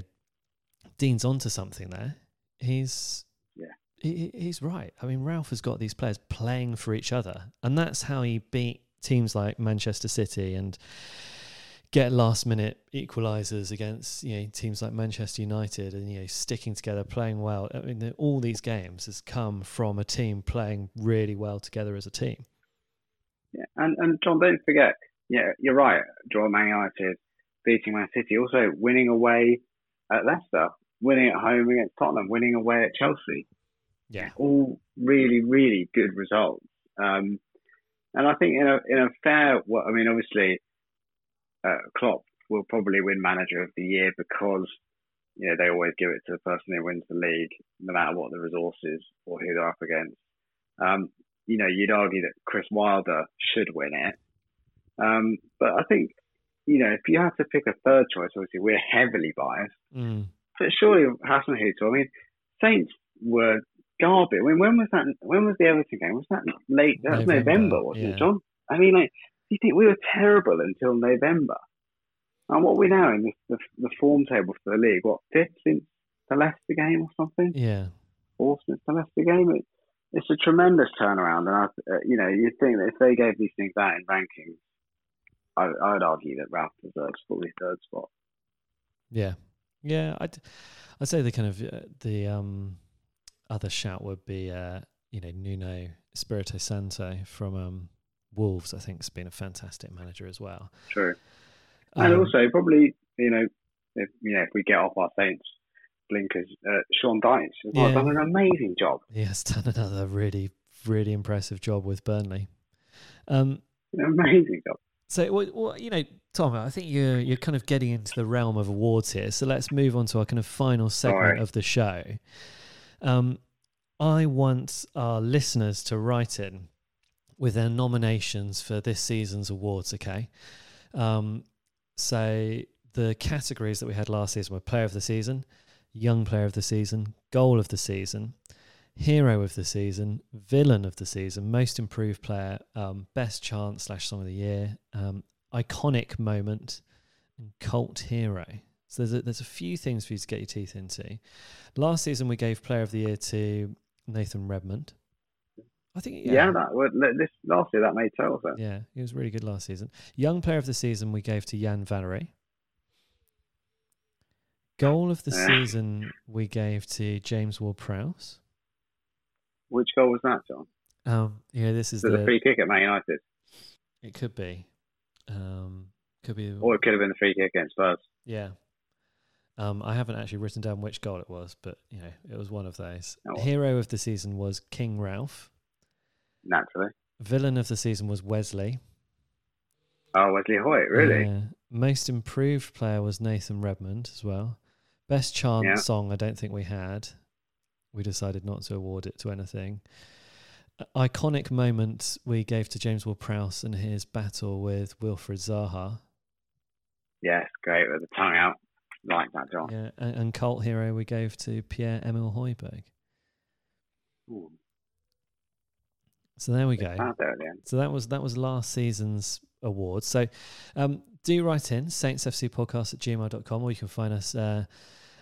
Dean's onto something there. He's. He, he- he's right. I mean, Ralph has got these players playing for each other, and that's how he beat teams like Manchester City and get last minute equalizers against you know teams like Manchester United and you know sticking together playing well I mean all these games has come from a team playing really well together as a team Yeah, and and John, don't forget, yeah, you're right. Drawing Man United, beating Man City, also winning away at Leicester, winning at home against Tottenham, winning away at Chelsea. Yeah All really, really good results. Um, and I think in a in a fair, well, I mean, obviously, uh, Klopp will probably win Manager of the Year because you know they always give it to the person who wins the league, no matter what the resources or who they're up against. Um, you know, you'd argue that Chris Wilder should win it. Um, but I think, you know, if you had to pick a third choice, obviously we're heavily biased, mm. but surely Hasenhüttl. I mean, Saints were garbage. I mean, when was that? When was the Everton game? Was that late? That was November, November, wasn't yeah. it, John? I mean, like, do you think we were terrible until November, and what are we now in the, the, the form table for the league? What fifth since the Leicester game or something? yeah fourth since the Leicester game. It, it's a tremendous turnaround, and I, uh, you know, you'd think that if they gave these things out in rankings, I, I would argue that Ralph deserves probably third spot. yeah Yeah, I'd I'd say the kind of uh, the um other shout would be uh you know Nuno Espirito Santo from um Wolves. I think has been a fantastic manager as well. True. And Um, also probably you know if you know if we get off our Saints blinkers, uh, Sean Dyche has Yeah. done an amazing job. he has *laughs* done another really really impressive job with Burnley. Um, An amazing job. So, what, what, you know, Tom, I think you're you're kind of getting into the realm of awards here. So let's move on to our kind of final segment Sorry. of the show. Um, I want our listeners to write in with their nominations for this season's awards. Okay, um, so the categories that we had last season were Player of the Season, Young Player of the Season, Goal of the Season, Hero of the Season, Villain of the Season, Most Improved Player, um, Best Chance slash Song of the Year, um, Iconic Moment, and Cult Hero. So there's a, there's a few things for you to get your teeth into. Last season we gave Player of the Year to Nathan Redmond. I think Yeah, yeah, that would this last year that made total sense. yeah, he was really good last season. Young Player of the Season we gave to Yan Valery. Goal of the season we gave to James Ward-Prowse. Which goal was that, John? Um, yeah, this is the the free kick at Man United, It could be. Um, could be. or it could have been the free kick against Spurs. yeah. Um, I haven't actually written down which goal it was, but you know, it was one of those. Oh. Hero of the season was King Ralph. Naturally. Villain of the season was Wesley. Oh, Wesley Hoedt, really? Yeah. Most improved player was Nathan Redmond as well. Best chant Yeah. song, I don't think we had. We decided not to award it to anything. Uh, Iconic moment we gave to James Ward-Prowse and his battle with Wilfried Zaha. Yes, great with the tongue out. Like that, John. Yeah, and, and cult hero we gave to Pierre Emile Højbjerg. Ooh, So there we go. there at the end. So that was that was last season's awards. So um, do write in saintsfcpodcast at gmail.com or you can find us uh,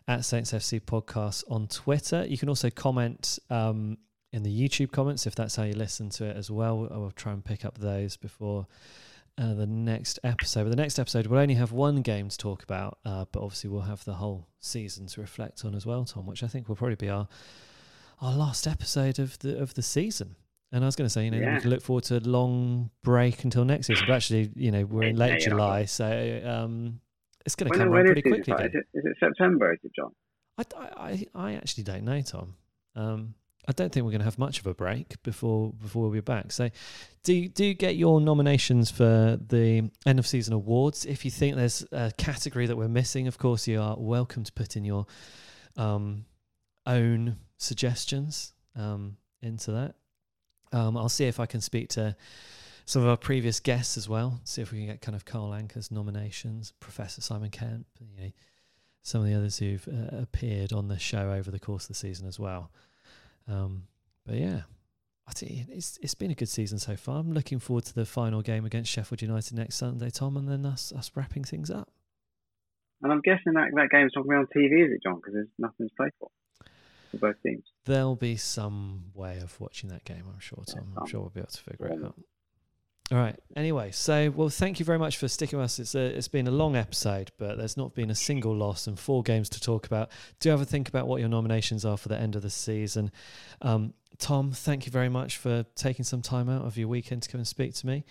at Saints FC Podcast on Twitter. You can also comment um, in the YouTube comments if that's how you listen to it as well. I will try and pick up those before uh, the next episode. But the next episode we'll only have one game to talk about, uh, but obviously we'll have the whole season to reflect on as well, Tom, which I think will probably be our our last episode of the of the season. And I was going to say, you know, Yeah. we can look forward to a long break until next season. But actually, you know, we're in late July, so um, it's going to come around pretty quickly. Is it, is it September, is it, John? I, I, I actually don't know, Tom. Um, I don't think we're going to have much of a break before before we'll be back. So, do do get your nominations for the end of season awards. If you think there's a category that we're missing, of course, you are welcome to put in your um, own suggestions um, into that. Um, I'll see if I can speak to some of our previous guests as well. See if we can get kind of Carl Anka's nominations, Professor Simon Kemp, you know, some of the others who've uh, appeared on the show over the course of the season as well. Um, but yeah, it's it's been a good season so far. I'm looking forward to the final game against Sheffield United next Sunday, Tom, and then us us wrapping things up. And I'm guessing that that game's not going to be on TV, is it, John? Because there's nothing to play for for both teams. There'll be some way of watching that game, I'm sure, Tom. I'm sure we'll be able to figure it out. All right. Anyway, so well, thank you very much for sticking with us. It's a, it's been a long episode, but there's not been a single loss and four games to talk about. Do have a think about what your nominations are for the end of the season. Um, Tom, thank you very much for taking some time out of your weekend to come and speak to me.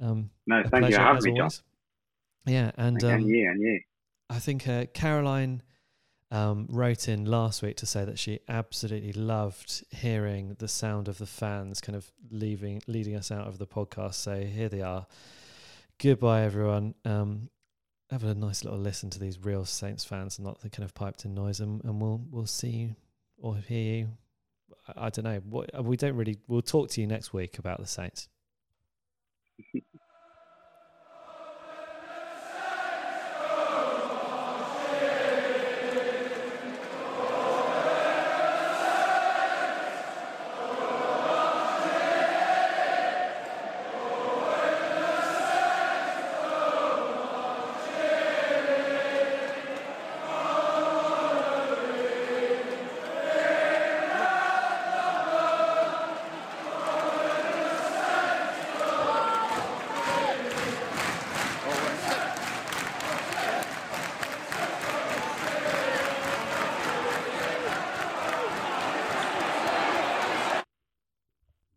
Um, No, thank you pleasure for having me, John. Yeah, and and um, you, and you. I think uh, Caroline um, wrote in last week to say that she absolutely loved hearing the sound of the fans kind of leaving, leading us out of the podcast. So here they are. Goodbye, everyone. Um, have a nice little listen to these real Saints fans not the kind of piped in noise, and, and we'll we'll see you or hear you. I, I don't know. What we don't really. We'll talk to you next week about the Saints. *laughs*